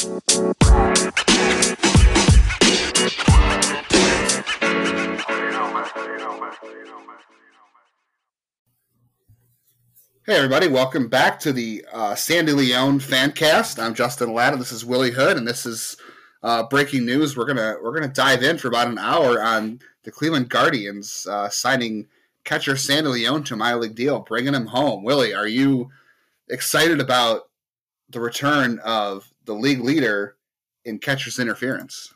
Hey everybody, welcome back to the uh, Sandy Leon Fancast. I'm Justin Lada. This is Willie Hood, and this is uh, breaking news. We're gonna we're gonna dive in for about an hour on the Cleveland Guardians uh, signing catcher Sandy Leon to a minor league deal, bringing him home. Willie, are you excited about the return of the league leader in catcher's interference?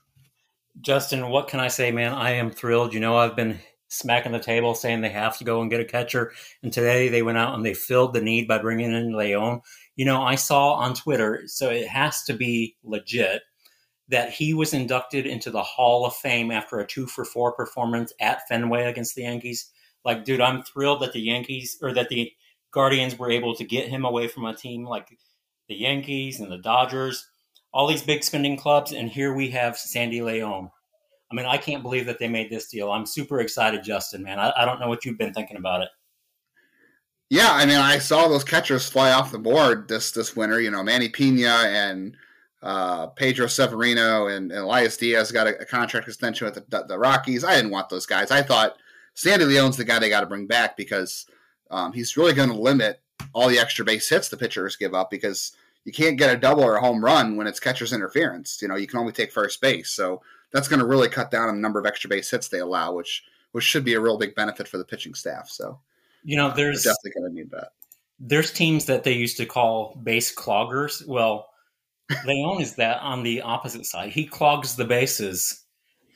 Justin, what can I say, man? I am thrilled. You know, I've been smacking the table saying they have to go and get a catcher. And today they went out and they filled the need by bringing in Leon. You know, I saw on Twitter, so it has to be legit, that he was inducted into the Hall of Fame after a two for four performance at Fenway against the Yankees. Like, dude, I'm thrilled that the Yankees or that the Guardians were able to get him away from a team like the Yankees and the Dodgers, all these big spending clubs. And here we have Sandy Leon. I mean, I can't believe that they made this deal. I'm super excited, Justin, man. I, I don't know what you've been thinking about it. Yeah, I mean, I saw those catchers fly off the board this this winter. You know, Manny Pina and uh, Pedro Severino and, and, Elias Diaz got a, a contract extension with the, the, the, Rockies. I didn't want those guys. I thought Sandy Leon's the guy they got to bring back because um, he's really going to limit all the extra base hits the pitchers give up because you can't get a double or a home run when it's catcher's interference. You know, you can only take first base. So that's going to really cut down on the number of extra base hits they allow, which which should be a real big benefit for the pitching staff. So, you know, there's definitely going to need that. There's teams that they used to call base cloggers. Well, Leon is that on the opposite side. He clogs the bases.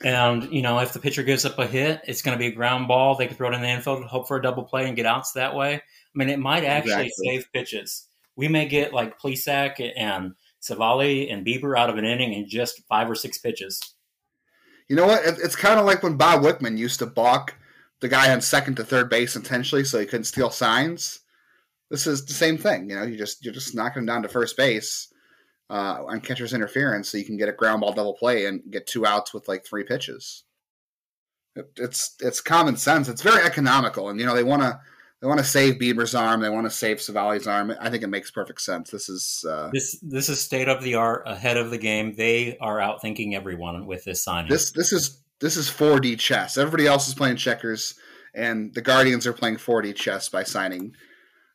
And, you know, if the pitcher gives up a hit, it's going to be a ground ball. They can throw it in the infield, hope for a double play, and get outs that way. I mean, it might actually exactly. save pitches. We may get like Plesac and Civale and Bieber out of an inning in just five or six pitches. You know what? It's kind of like when Bob Wickman used to balk the guy on second to third base intentionally so he couldn't steal signs. This is the same thing. You know, you just you're just knocking him down to first base uh, on catcher's interference so you can get a ground ball double play and get two outs with like three pitches. It, it's it's common sense. It's very economical, and you know they want to they want to save Bieber's arm. They want to save Civale's arm. I think it makes perfect sense. This is uh, this this is state of the art, ahead of the game. They are outthinking everyone with this signing. This this is this is 4D chess. Everybody else is playing checkers, and the Guardians are playing 4D chess by signing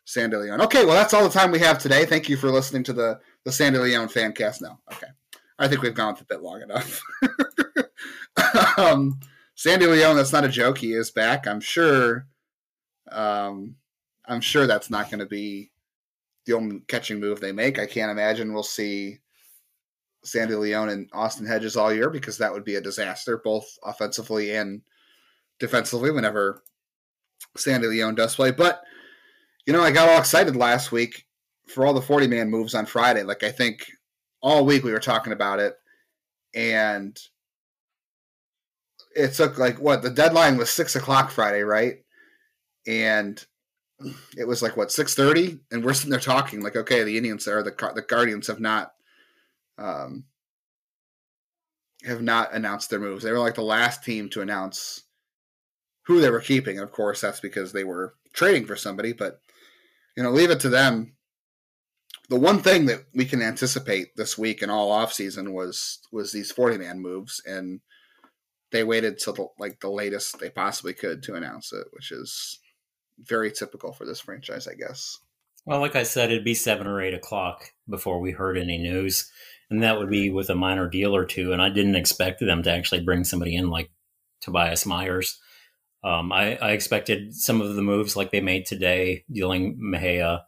Sandy Leon. Okay, well that's all the time we have today. Thank you for listening to the the Sandy Leon fan cast. Now, okay, I think we've gone a bit long enough. um, Sandy Leon, that's not a joke. He is back. I'm sure um, I'm sure that's not going to be the only catching move they make. I can't imagine we'll see Sandy Leon and Austin Hedges all year because that would be a disaster, both offensively and defensively, whenever Sandy Leon does play. But, you know, I got all excited last week for all the 40 man moves on Friday. Like, I think all week we were talking about it. And it took, like, what? The deadline was 6 o'clock Friday, right? And it was like what six thirty, and we're sitting there talking like, okay, the Indians or the the Guardians have not, um, have not announced their moves. They were like the last team to announce who they were keeping. And of course, that's because they were trading for somebody. But you know, leave it to them. The one thing that we can anticipate this week and all off season was was these forty man moves, and they waited till the, like the latest they possibly could to announce it, which is very typical for this franchise, I guess. Well, like I said, it'd be seven or eight o'clock before we heard any news, and that would be with a minor deal or two. And I didn't expect them to actually bring somebody in like Tobias Myers. Um, I, I, expected some of the moves like they made today, dealing Mejia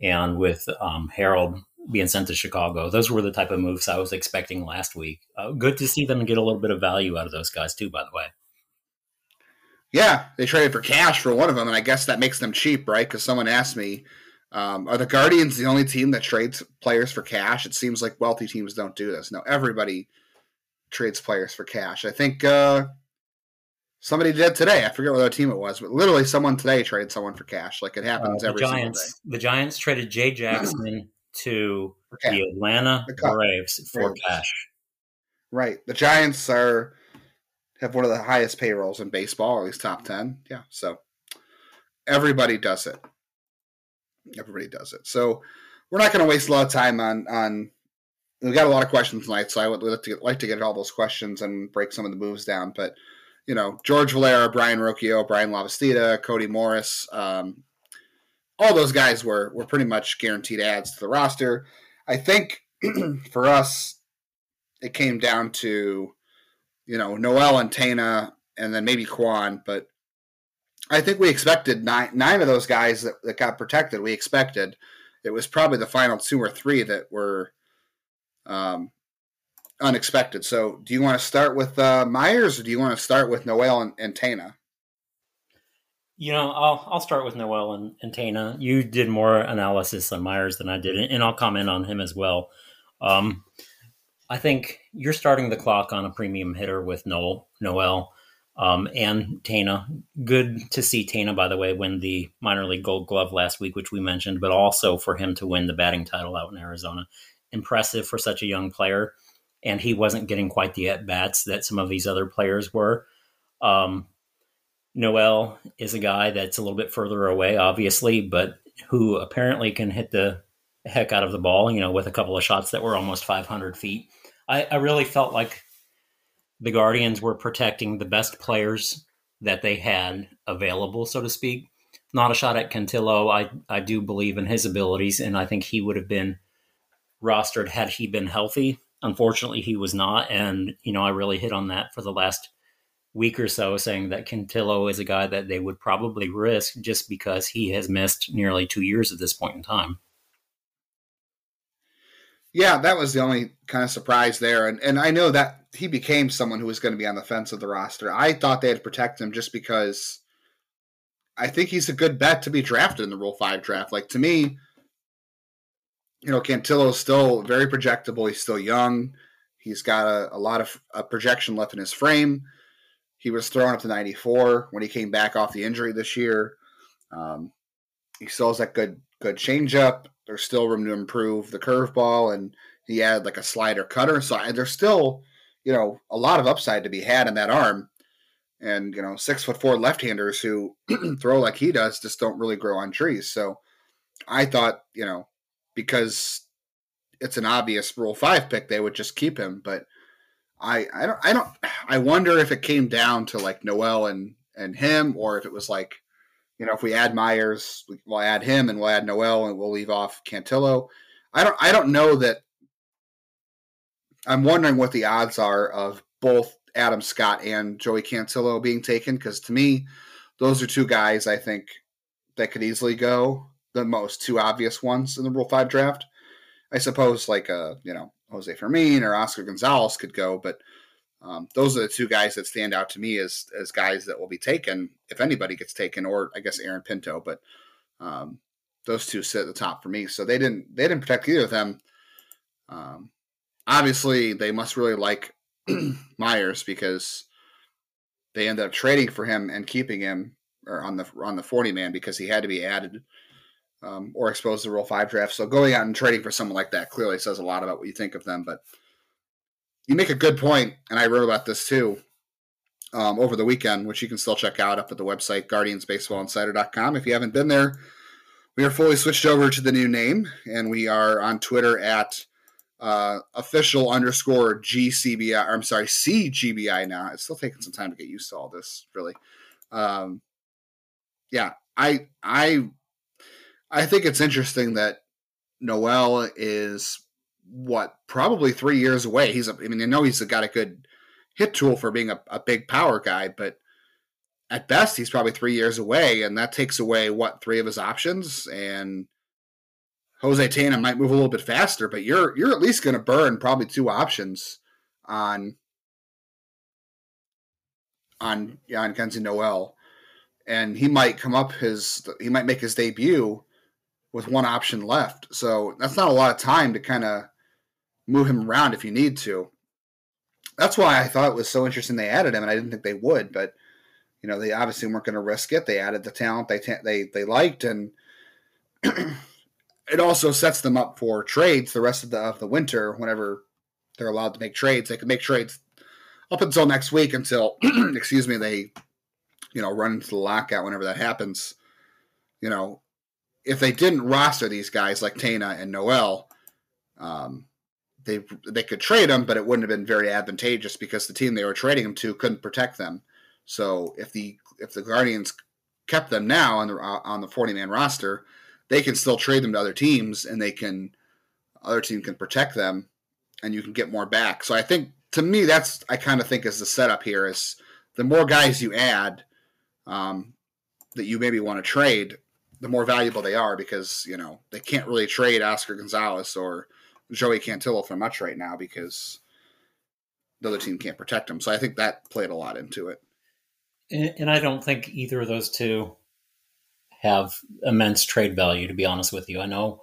and with um, Harold being sent to Chicago. Those were the type of moves I was expecting last week. Uh, good to see them get a little bit of value out of those guys too. By the way. Yeah, they traded for cash for one of them, and I guess that makes them cheap, right? Because someone asked me, um, are the Guardians the only team that trades players for cash? It seems like wealthy teams don't do this. No, everybody trades players for cash. I think uh, somebody did today. I forget what other team it was, but literally someone today traded someone for cash. Like it happens uh, every Giants, The Giants traded Jay Jackson to the Atlanta the Braves for cash. Right. The Giants are have one of the highest payrolls in baseball, at least top 10. Yeah. So everybody does it. Everybody does it. So we're not going to waste a lot of time on, on we got a lot of questions tonight, so I would like to get, like to get all those questions and break some of the moves down. But you know, George Valera, Brayan Rocchio, Bryan Lavastida, Cody Morris, um, all those guys were were pretty much guaranteed adds to the roster. I think for us, it came down to you know Noel and Tena, and then maybe Kwan, but I think we expected nine nine of those guys that, that got protected. We expected it was probably the final two or three that were um, unexpected. So, do you want to start with uh, Myers, or do you want to start with Noel and, and Tena? You know, I'll I'll start with Noel and, and Tena. You did more analysis on Myers than I did, and I'll comment on him as well. Um, I think you're starting the clock on a premium hitter with Noel Noel um, and Tena. Good to see Tena, by the way, win the minor league Gold Glove last week, which we mentioned, but also for him to win the batting title out in Arizona. Impressive for such a young player and he wasn't getting quite the at bats that some of these other players were. Um, Noel is a guy that's a little bit further away, obviously, but who apparently can hit the heck out of the ball, you know, with a couple of shots that were almost 500 feet. I, I really felt like the Guardians were protecting the best players that they had available, so to speak. Not a shot at Cantillo. I, I do believe in his abilities, and I think he would have been rostered had he been healthy. Unfortunately, he was not. And, you know, I really hit on that for the last week or so, saying that Cantillo is a guy that they would probably risk just because he has missed nearly two years at this point in time. Yeah, that was the only kind of surprise there. And, and I know that he became someone who was going to be on the fence of the roster. I thought they had protect him just because I think he's a good bet to be drafted in the Rule 5 draft. Like, to me, you know, Cantillo's still very projectable. He's still young. He's got a, a lot of a projection left in his frame. He was thrown up to 94 when he came back off the injury this year. Um, he still has that good good changeup. There's still room to improve the curveball, and he had like a slider cutter. So there's still, you know, a lot of upside to be had in that arm. And you know, six foot four left-handers who throw like he does just don't really grow on trees. So I thought, you know, because it's an obvious Rule Five pick, they would just keep him. But I, I don't, I don't, I wonder if it came down to like Noel and and him, or if it was like, you know, if we add Myers, we'll add him, and we'll add Noel, and we'll leave off Cantillo. I don't, I don't know that. I'm wondering what the odds are of both Adam Scott and Joey Cantillo being taken, because to me, those are two guys I think that could easily go the most two obvious ones in the Rule Five draft. I suppose like uh you know Jose Fermin or Oscar Gonzalez could go, but um, those are the two guys that stand out to me as as guys that will be taken if anybody gets taken, or I guess Aaron Pinto, but um, those two sit at the top for me. So they didn't they didn't protect either of them. Um, obviously, they must really like Myers because they ended up trading for him and keeping him or on the on the forty man because he had to be added um, or exposed to the Rule Five draft. So going out and trading for someone like that clearly says a lot about what you think of them. But you make a good point, and I wrote about this too um, over the weekend, which you can still check out up at the website guardiansbaseballinsider.com. If you haven't been there, we are fully switched over to the new name, and we are on Twitter at uh, official underscore GCBI. Or I'm sorry, CGBI now. It's still taking some time to get used to all this, really. Um, yeah, I I I think it's interesting that Noel is what probably three years away. He's a, I mean, I know he's got a good hit tool for being a, a big power guy, but at best he's probably three years away, and that takes away what three of his options. And Jose Tena might move a little bit faster, but you're you're at least going to burn probably two options on on yeah, on Kenzie Noel, and he might come up his he might make his debut with one option left. So that's not a lot of time to kind of move him around if you need to. That's why I thought it was so interesting they added him, and I didn't think they would. But you know, they obviously weren't going to risk it. They added the talent they they they liked, and it also sets them up for trades the rest of the of the winter. Whenever they're allowed to make trades, they can make trades up until next week until excuse me they you know run into the lockout whenever that happens. You know, if they didn't roster these guys like Tena and Noel, um, they they could trade him, but it wouldn't have been very advantageous because the team they were trading him to couldn't protect them. So if the if the Guardians kept them now on the on the forty man roster, they can still trade them to other teams, and they can other team can protect them, and you can get more back. So I think to me that's I kind of think is the setup here is the more guys you add um, that you maybe want to trade, the more valuable they are because you know they can't really trade Oscar Gonzalez or Joey Cantillo for much right now because the other team can't protect him. So I think that played a lot into it. And, and I don't think either of those two have immense trade value. To be honest with you, I know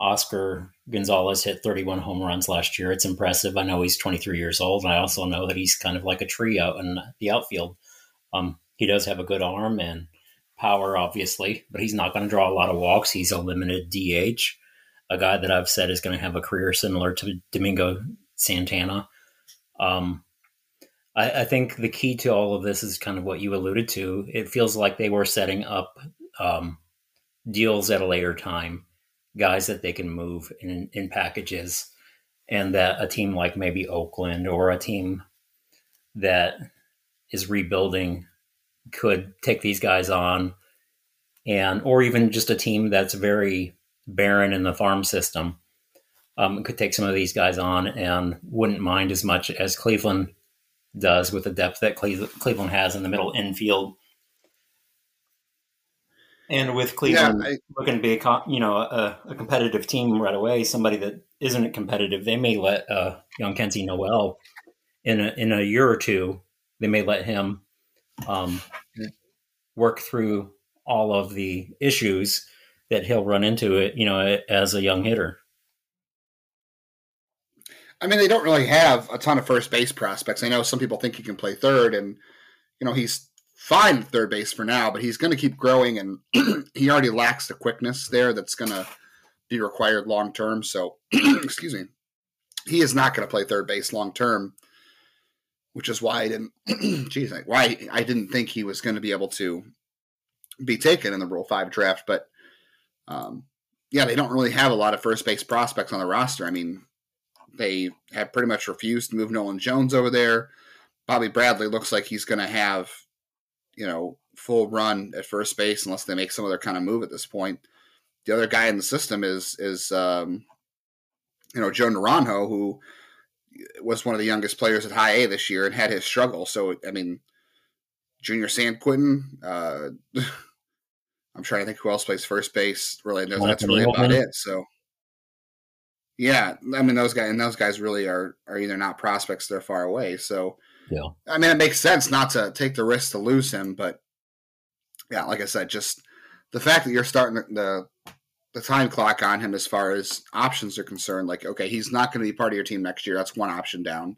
Oscar Gonzalez hit 31 home runs last year. It's impressive. I know he's 23 years old, and I also know that he's kind of like a tree out in the outfield. Um, he does have a good arm and power, obviously, but he's not going to draw a lot of walks. He's a limited DH, a guy that I've said is going to have a career similar to Domingo Santana. Um, I, I, think the key to all of this is kind of what you alluded to. It feels like they were setting up um, deals at a later time guys that they can move in, in packages, and that a team like maybe Oakland or a team that is rebuilding could take these guys on, and or even just a team that's very barren in the farm system um, could take some of these guys on and wouldn't mind as much as Cleveland does with the depth that Cleveland has in the middle infield and with Cleveland yeah, I, looking to be a you know a, a, competitive team right away, somebody that isn't competitive, they may let uh, young Kenzie Noel in a in a year or two. They may let him um, work through all of the issues that he'll run into it, you know, as a young hitter. I mean, they don't really have a ton of first base prospects. I know some people think he can play third, and you know he's fine third base for now, but he's going to keep growing, and he already lacks the quickness there that's going to be required long term. So, excuse me, he is not going to play third base long term, which is why I didn't. geez, why I didn't think he was going to be able to be taken in the Rule Five draft. But um, yeah, they don't really have a lot of first base prospects on the roster. I mean, they have pretty much refused to move Nolan Jones over there. Bobby Bradley looks like he's going to have you know, full run at first base unless they make some other kind of move at this point. The other guy in the system is is um, you know Joe Naranjo, who was one of the youngest players at High A this year and had his struggle. So I mean, Junior Sanquintin. Uh, I'm trying to think who else plays first base. Really, that's really about it. So. Yeah, I mean those guys and those guys really are are either not prospects; they're far away. So yeah. I mean, it makes sense not to take the risk to lose him, but yeah, like I said, just the fact that you're starting the, the, the time clock on him as far as options are concerned, like okay, he's not going to be part of your team next year. That's one option down.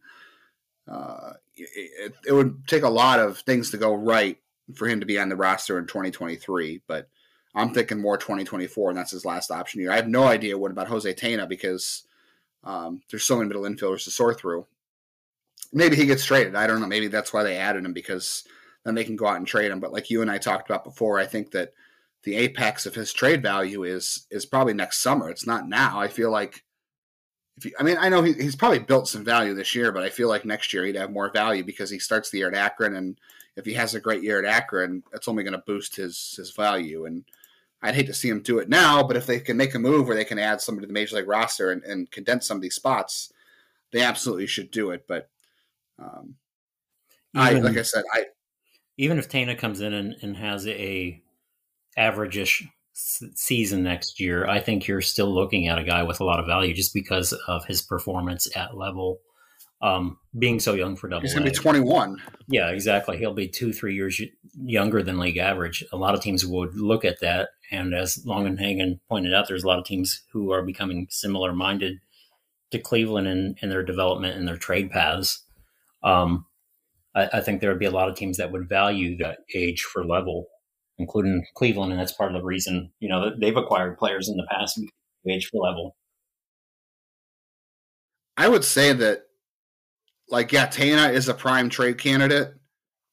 Uh, it, it would take a lot of things to go right for him to be on the roster in 2023, but I'm thinking more 2024, and that's his last option year. I have no idea what about Jose Tena because um, there's so many middle infielders to sort through maybe he gets traded. I don't know. Maybe that's why they added him because then they can go out and trade him. But like you and I talked about before, I think that the apex of his trade value is is probably next summer. It's not now. I feel like if you, I mean, I know he, he's probably built some value this year, but I feel like next year he'd have more value because he starts the year at Akron, and if he has a great year at Akron, that's only going to boost his his value. And I'd hate to see him do it now, but if they can make a move where they can add somebody to the major league roster and, and condense some of these spots, they absolutely should do it. But um, even, I like I said, I even if Tena comes in and, and has a averageish season next year, I think you're still looking at a guy with a lot of value just because of his performance at level. Um, being so young for double, he's going to be 21. Yeah, exactly. He'll be two, three years younger than league average. A lot of teams would look at that, and as Longenhagen pointed out, there's a lot of teams who are becoming similar minded to Cleveland in, in their development and their trade paths. Um, I, I, think there would be a lot of teams that would value that age for level, including Cleveland, and that's part of the reason you know they've acquired players in the past age for level. I would say that, like, yeah, Tena is a prime trade candidate.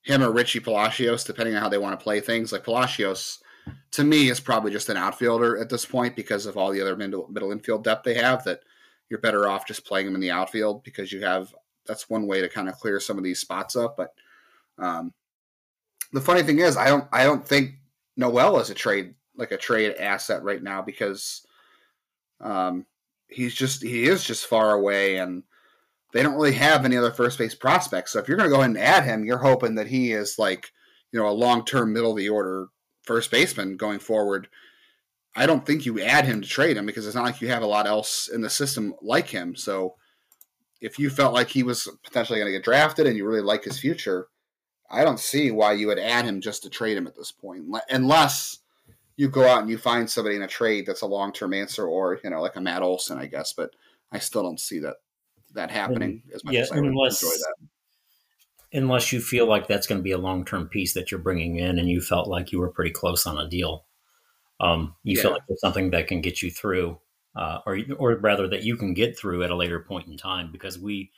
Him or Richie Palacios, depending on how they want to play things. Like Palacios, to me, is probably just an outfielder at this point because of all the other middle, middle infield depth they have. That you're better off just playing him in the outfield because you have that's one way to kind of clear some of these spots up. But um, the funny thing is, I don't I don't think Noel is a trade like a trade asset right now because um, he's just he is just far away and they don't really have any other first base prospects. So if you're going to go ahead and add him, you're hoping that he is like you know a long term middle of the order first baseman going forward. I don't think you add him to trade him because it's not like you have a lot else in the system like him. So if you felt like he was potentially going to get drafted and you really like his future, I don't see why you would add him just to trade him at this point, unless you go out and you find somebody in a trade that's a long term answer, or you know, like a Matt Olson, I guess. But I still don't see that that happening as much yeah, as I unless, enjoy that. Unless you feel like that's going to be a long term piece that you're bringing in, and you felt like you were pretty close on a deal. Um, you yeah. feel like there's something that can get you through, uh, or or rather that you can get through at a later point in time, because we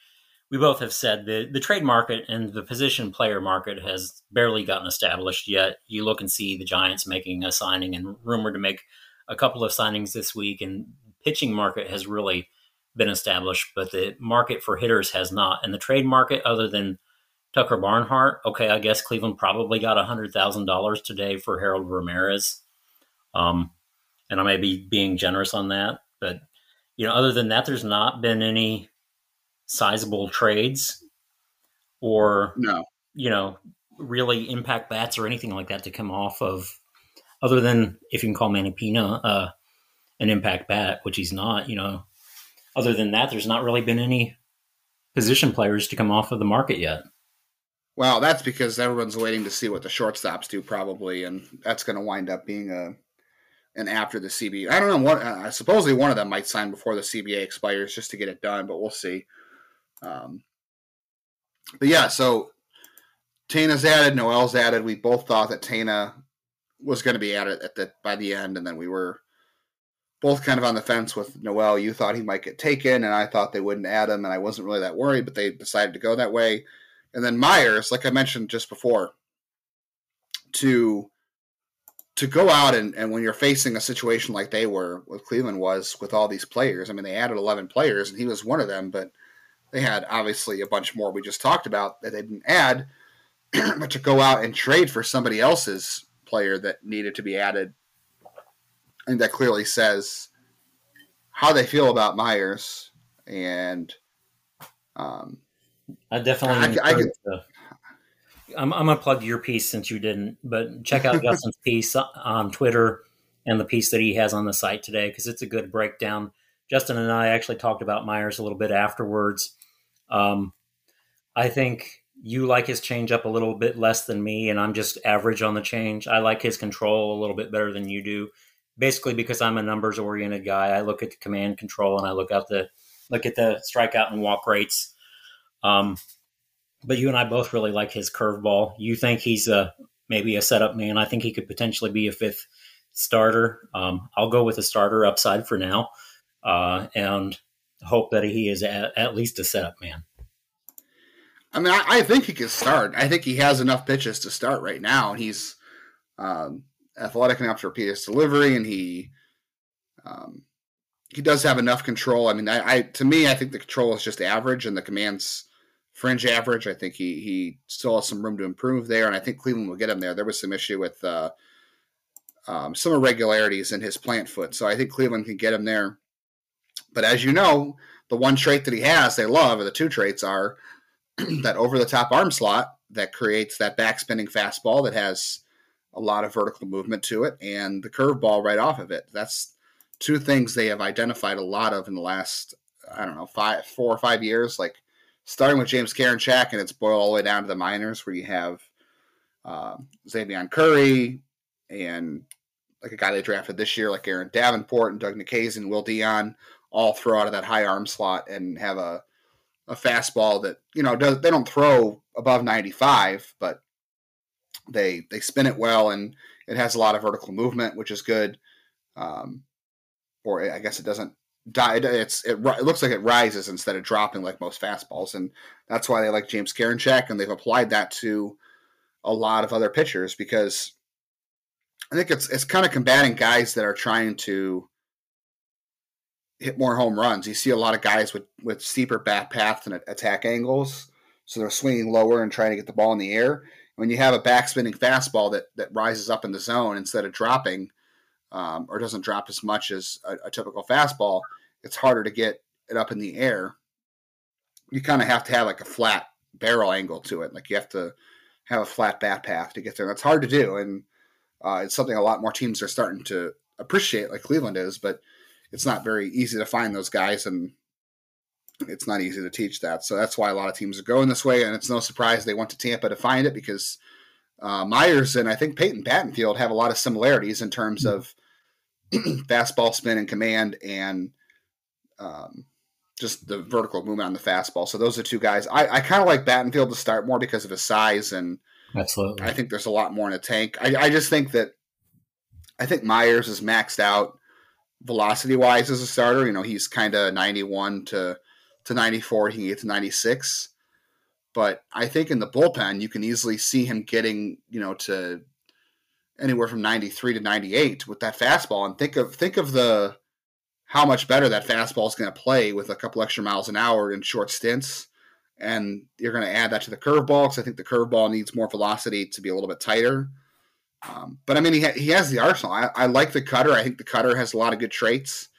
we both have said the the trade market and the position player market has barely gotten established yet. You look and see the Giants making a signing and rumored to make a couple of signings this week, and pitching market has really been established, but the market for hitters has not. And the trade market, other than Tucker Barnhart, okay, I guess Cleveland probably got hundred thousand dollars today for Harold Ramirez. Um, and I may be being generous on that, but you know, other than that, there's not been any sizable trades or no, you know, really impact bats or anything like that to come off of, other than if you can call Manny Pina uh, an impact bat, which he's not. You know, other than that, there's not really been any position players to come off of the market yet. Well, that's because everyone's waiting to see what the shortstops do, probably, and that's going to wind up being a an after the CBA. I don't know what. Uh, supposedly, one of them might sign before the CBA expires just to get it done, but we'll see. Um, but yeah, so Tena's added, Noel's added. We both thought that Tana was going to be added at the by the end, and then we were both kind of on the fence with Noel. You thought he might get taken, and I thought they wouldn't add him, and I wasn't really that worried, but they decided to go that way. And then Myers, like I mentioned just before, to to go out and, and when you're facing a situation like they were, what Cleveland was with all these players. I mean, they added 11 players, and he was one of them, but they had obviously a bunch more we just talked about that they didn't add. but to go out and trade for somebody else's player that needed to be added, I think that clearly says how they feel about Myers. And um, I definitely. I, I could, to, I'm, I'm going to plug your piece since you didn't, but check out Justin's piece on Twitter and the piece that he has on the site today because it's a good breakdown. Justin and I actually talked about Myers a little bit afterwards um, I think you like his change up a little bit less than me, and I'm just average on the change. I like his control a little bit better than you do, basically because I'm a numbers oriented guy. I look at the command control and I look at the look at the strikeout and walk rates. Um, but you and I both really like his curveball. You think he's a maybe a setup man. I think he could potentially be a fifth starter. Um, I'll go with a starter upside for now, uh, and hope that he is at, at least a setup man. I mean, I, I, think he can start. I think he has enough pitches to start right now, and he's um, athletic enough to repeat his delivery, and he um, he does have enough control. I mean, I, I, to me, I think the control is just average, and the command's fringe average. I think he he still has some room to improve there, and I think Cleveland will get him there. There was some issue with uh, um, some irregularities in his plant foot, so I think Cleveland can get him there. But as you know, the one trait that he has, they love, or the two traits are that over the top arm slot that creates that backspinning fastball that has a lot of vertical movement to it, and the curveball right off of it. That's two things they have identified a lot of in the last, I don't know, five, four or five years. Like starting with James Karinchak, and it's boiled all the way down to the minors, where you have uh, Xzavion Curry and like a guy they drafted this year, like Aaron Davenport and Doug Nikhazy and Will Dion, all throw out of that high arm slot and have a a fastball that you know does, they don't throw above 95 but they they spin it well and it has a lot of vertical movement which is good um, or i guess it doesn't die it's it, it, looks like it rises instead of dropping like most fastballs and that's why they like james karinchak and they've applied that to a lot of other pitchers because i think it's it's kind of combating guys that are trying to hit more home runs. You see a lot of guys with with steeper bat paths and attack angles, so they're swinging lower and trying to get the ball in the air. When you have a backspinning fastball that that rises up in the zone instead of dropping, um, or doesn't drop as much as a, a typical fastball, it's harder to get it up in the air. You kind of have to have like a flat barrel angle to it. Like you have to have a flat bat path to get there. That's hard to do, and uh, it's something a lot more teams are starting to appreciate, like Cleveland is. But it's not very easy to find those guys, and it's not easy to teach that. So that's why a lot of teams are going this way, and it's no surprise they went to Tampa to find it because uh, Myers and I think Peyton Battenfield have a lot of similarities in terms of fastball spin and command and um, just the vertical movement on the fastball. So those are two guys. I, I kind of like Battenfield to start more because of his size and absolutely. I think there's a lot more in the tank. I, I just think that I think Myers is maxed out velocity wise as a starter. You know, he's kind of 91 to to 94. He can get to 96. But I think in the bullpen, you can easily see him getting, you know, to anywhere from 93 to 98 with that fastball. And think of think of the how much better that fastball is going to play with a couple extra miles an hour in short stints. And you're going to add that to the curveball because I think the curveball needs more velocity to be a little bit tighter. Um, but I mean, he, ha- he has the arsenal. I, I like the cutter. I think the cutter has a lot of good traits.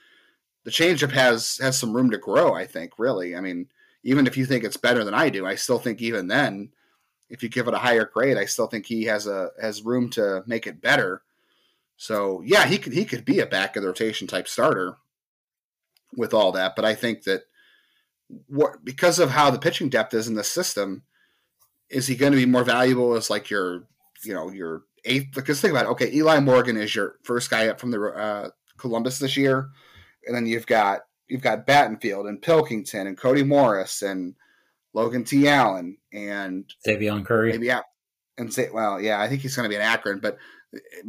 The changeup has has some room to grow. I think really. I mean, even if you think it's better than I do, I still think even then, if you give it a higher grade, I still think he has a has room to make it better. So yeah, he could he could be a back of the rotation type starter with all that. But I think that what because of how the pitching depth is in the system, is he going to be more valuable as like your you know your eighth? Because think about it. Okay, Eli Morgan is your first guy up from the uh, Columbus this year, and then you've got you've got Battenfield and Pilkington and Cody Morris and Logan T. Allen and Xzavion Curry. Maybe yeah, and say well yeah I think he's going to be an Akron, but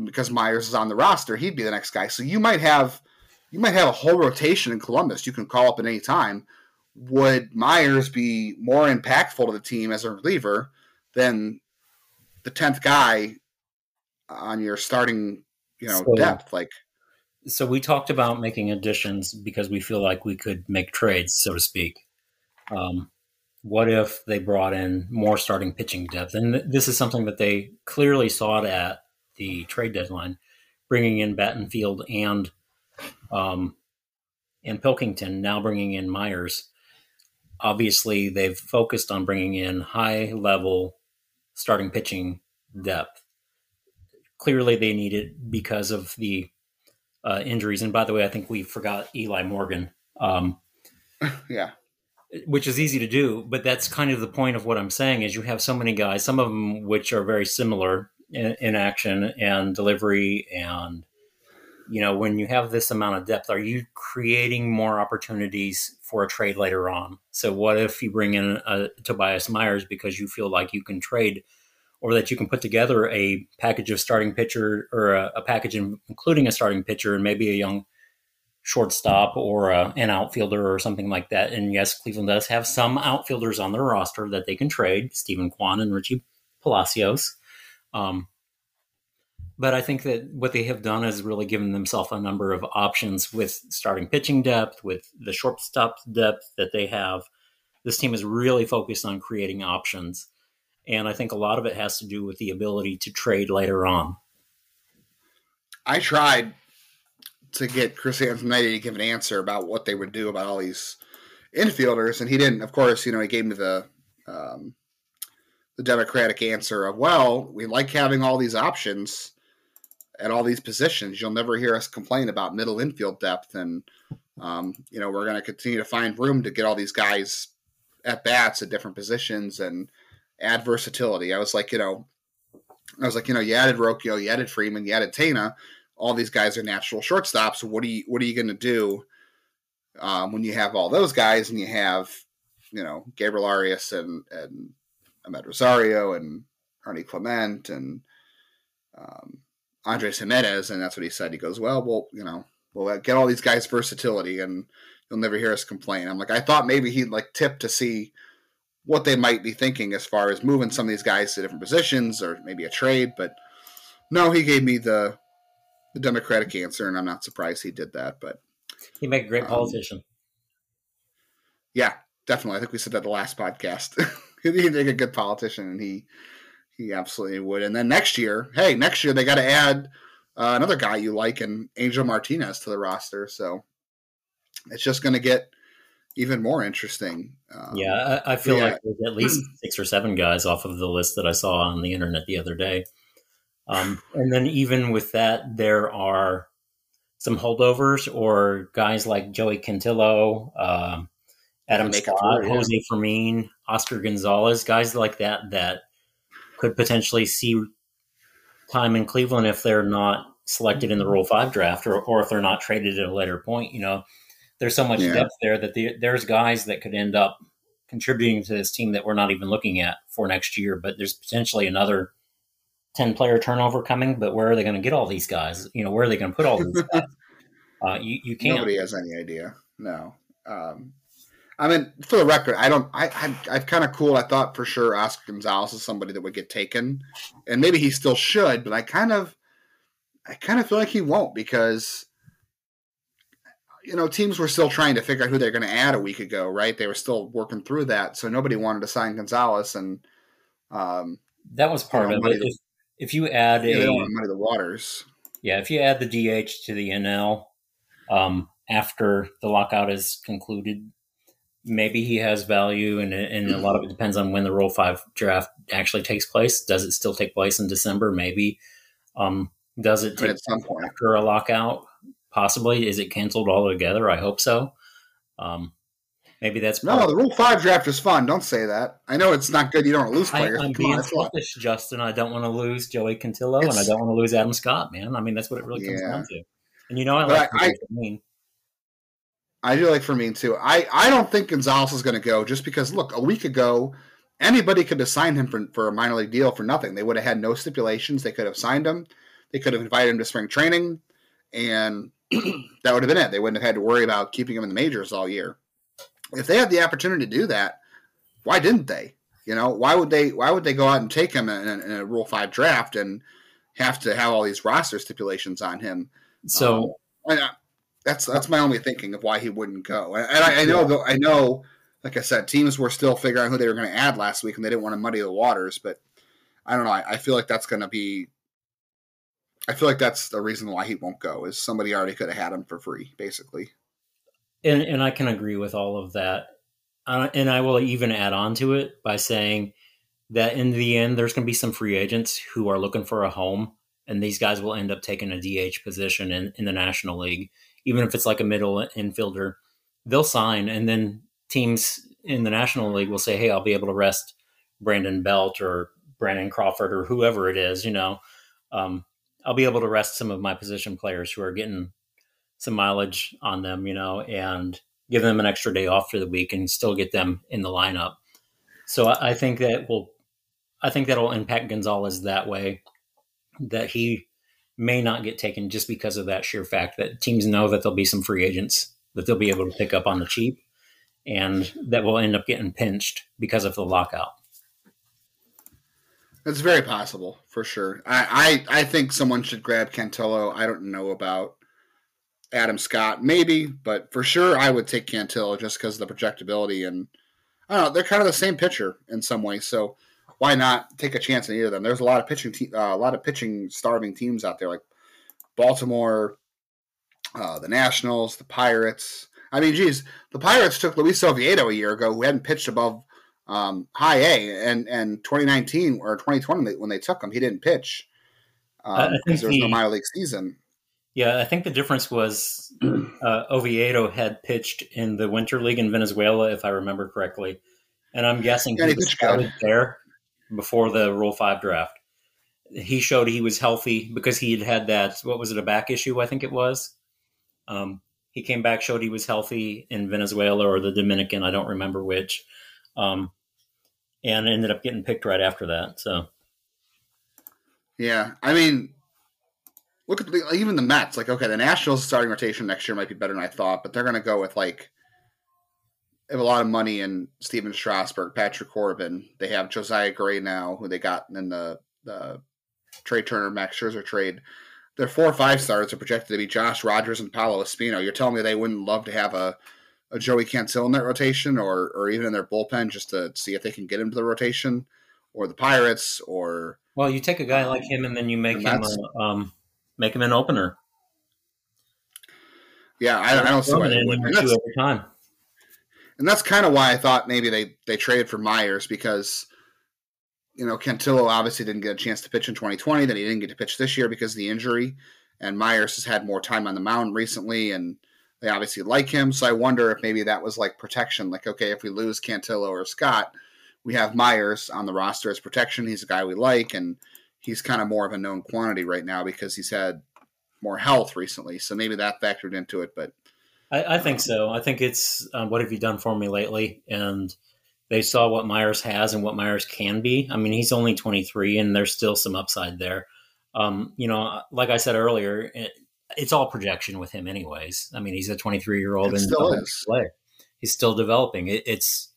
because Myers is on the roster, he'd be the next guy. So you might have you might have a whole rotation in Columbus. You can call up at any time. Would Myers be more impactful to the team as a reliever than the tenth guy on your starting, you know, so, depth? Like, so we talked about making additions because we feel like we could make trades, so to speak. Um, what if they brought in more starting pitching depth? And this is something that they clearly sought at the trade deadline, bringing in Battenfield and um, and Pilkington, now bringing in Myers. Obviously, they've focused on bringing in high level starting pitching depth. Clearly, they need it because of the uh, injuries. And by the way, I think we forgot Eli Morgan. Um, yeah. Which is easy to do, but that's kind of the point of what I'm saying is you have so many guys, some of them which are very similar in, in action and delivery and you know, when you have this amount of depth, are you creating more opportunities for a trade later on? So, what if you bring in a Tobias Myers because you feel like you can trade, or that you can put together a package of starting pitcher or a, a package including a starting pitcher and maybe a young shortstop or a, an outfielder or something like that? And yes, Cleveland does have some outfielders on their roster that they can trade, Steven Kwan and Richie Palacios. Um, but I think that what they have done is really given themselves a number of options with starting pitching depth, with the shortstop depth that they have. This team is really focused on creating options. And I think a lot of it has to do with the ability to trade later on. I tried to get Chris Antonetti to give an answer about what they would do about all these infielders, and he didn't. Of course, you know, he gave me the um, the Democratic answer of, "Well, we like having all these options, at all these positions. You'll never hear us complain about middle infield depth, and um, you know we're going to continue to find room to get all these guys at bats at different positions and add versatility. I was like, you know, I was like, you know, you added Rocchio, you added Freeman, you added Tena. All these guys are natural shortstops. What are you What are you going to do um, when you have all those guys and you have, you know, Gabriel Arias and and Amed Rosario and Ernie Clement and um, Andres Gimenez, and that's what he said. He goes, "Well, we'll you know we'll get all these guys versatility, and you'll never hear us complain." I'm like, I thought maybe he'd like tip to see what they might be thinking as far as moving some of these guys to different positions or maybe a trade, but no, he gave me the the democratic answer, and I'm not surprised he did that. But He'd make a great Um, politician. Yeah, definitely. I think we said that the last podcast. He'd make a good politician, and he he absolutely would. And then next year, hey, next year they got to add uh, another guy you like, and Angel Martinez to the roster. So it's just going to get even more interesting. Um, yeah, I, I feel yeah. like there's at least six or seven guys off of the list that I saw on the internet the other day. Um, and then even with that, there are some holdovers or guys like Joey Cantillo, um, Adam Scott, through, yeah. Jose Fermin, Oscar Gonzalez, guys like that that could potentially see time in Cleveland if they're not selected in the Rule Five draft or, or if they're not traded at a later point. You know, there's so much Yeah. depth there that the, there's guys that could end up contributing to this team that we're not even looking at for next year. But there's potentially another ten player turnover coming. But where are they going to get all these guys? You know, where are they going to put all these guys? Uh, you you can't. Nobody has any idea. No. Um, I mean, for the record, I don't. I, I I've kind of cool. I thought for sure Oscar Gonzalez is somebody that would get taken, and maybe he still should. But I kind of, I kind of feel like he won't because, you know, teams were still trying to figure out who they're going to add a week ago, right? They were still working through that, so nobody wanted to sign Gonzalez, and um, That was part You know, of it. to- If, if you add yeah, they a don't want to muddy the waters. Yeah, if you add the DH to the NL um, after the lockout is concluded, maybe he has value, and and a lot of it depends on when the Rule Five draft actually takes place. Does it still take place in December? Maybe. Um, does it take at some point. after a lockout? Possibly. Is it canceled altogether? I hope so. Um, maybe that's No, the Rule Five draft is fun. Don't say that. I know it's not good. You don't lose I, players. I'm Come on, being it's fun. selfish, Justin. I don't want to lose Joey Cantillo, and I don't want to lose Adam Scott. Man, I mean that's what it really comes Yeah. down to. And you know, I like I- I, mean. I do like Fermin too. I, I don't think Gonzalez is going to go just because, look, a week ago, anybody could have signed him for, for a minor league deal for nothing. They would have had no stipulations. They could have signed him. They could have invited him to spring training, and that would have been it. They wouldn't have had to worry about keeping him in the majors all year. If they had the opportunity to do that, why didn't they? You know, why would they? Why would they go out and take him in, a- in a Rule Five draft and have to have all these roster stipulations on him? So um, I, I- that's that's my only thinking of why he wouldn't go. And I, I know, though, I know, like I said, teams were still figuring out who they were going to add last week, and they didn't want to muddy the waters. But I don't know. I, I feel like that's going to be. I feel like that's the reason why he won't go. Is somebody already could have had him for free, basically. and and I can agree with all of that. Uh, and I will even add on to it by saying that in the end, there's going to be some free agents who are looking for a home, and these guys will end up taking a DH position in, in the National League, even if it's like a middle infielder. They'll sign, and then teams in the National League will say, "Hey, I'll be able to rest Brandon Belt or Brandon Crawford or whoever it is." You know, um, I'll be able to rest some of my position players who are getting some mileage on them, you know, and give them an extra day off for the week and still get them in the lineup. So I, I think that will, I think that'll impact Gonzalez that way, that he may not get taken just because of that sheer fact that teams know that there'll be some free agents that they'll be able to pick up on the cheap, and that will end up getting pinched because of the lockout. It's very possible for sure. I, I I think someone should grab Cantillo. I don't know about Adam Scott, maybe, but for sure I would take Cantillo just because of the projectability and I don't know. They're kind of the same pitcher in some ways, so why not take a chance on either of them? There's a lot of pitching, te- uh, a lot of pitching starving teams out there, like Baltimore, uh, the Nationals, the Pirates. I mean, geez, the Pirates took Luis Oviedo a year ago, who hadn't pitched above um, high A, and and 2019 or 2020 when they took him, he didn't pitch I um, because there was no minor league season. Yeah, I think the difference was uh, Oviedo had pitched in the Winter League in Venezuela, if I remember correctly, and I'm guessing Yeah, he he was scouted there before the Rule Five draft. He showed he was healthy because he had had that. What was it? A back issue, I think it was. Um, he came back, showed he was healthy in Venezuela or the Dominican, I don't remember which, um, and ended up getting picked right after that. So Yeah, I mean, look at the, even the Mets. Like, okay, the Nationals starting rotation next year might be better than I thought, but they're going to go with like have a lot of money in Stephen Strasburg, Patrick Corbin. They have Josiah Gray now, who they got in the the Trea Turner, Max Scherzer trade. their four or five stars are projected to be Josh Rogers and Paolo Espino. You're telling me they wouldn't love to have a, a Joey Cantillo in that rotation or or even in their bullpen just to see if they can get into the rotation or the Pirates or well, you take a guy like him and then you make him a, um, make him an opener. Yeah, I, I don't see why they wouldn't. Every time. And that's kind of why I thought maybe they they traded for Myers because you know Cantillo obviously didn't get a chance to pitch in 2020, then he didn't get to pitch this year because of the injury, and Myers has had more time on the mound recently, and they obviously like him. So I wonder if maybe that was like protection, like okay, if we lose Cantillo or Scott, we have Myers on the roster as protection. He's a guy we like, and he's kind of more of a known quantity right now because he's had more health recently. So maybe that factored into it. But I, I think so. I think it's um, what have you done for me lately? And they saw what Myers has and what Myers can be. I mean, he's only 23, and there's still some upside there. Um, you know, like I said earlier, it's all projection with him, anyways. I mean, he's a 23 year old and still. He's still developing. It, it's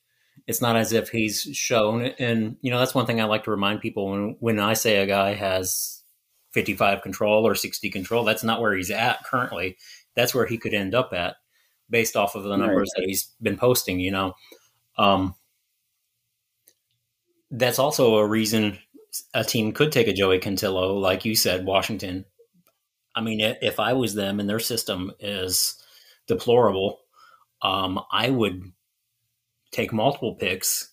it's not as if he's shown and you know that's one thing i like to remind people when when i say a guy has 55 control or 60 control that's not where he's at currently that's where he could end up at based off of the numbers right. that he's been posting you know um, that's also a reason a team could take a joey cantillo like you said washington i mean if i was them and their system is deplorable um, i would take multiple picks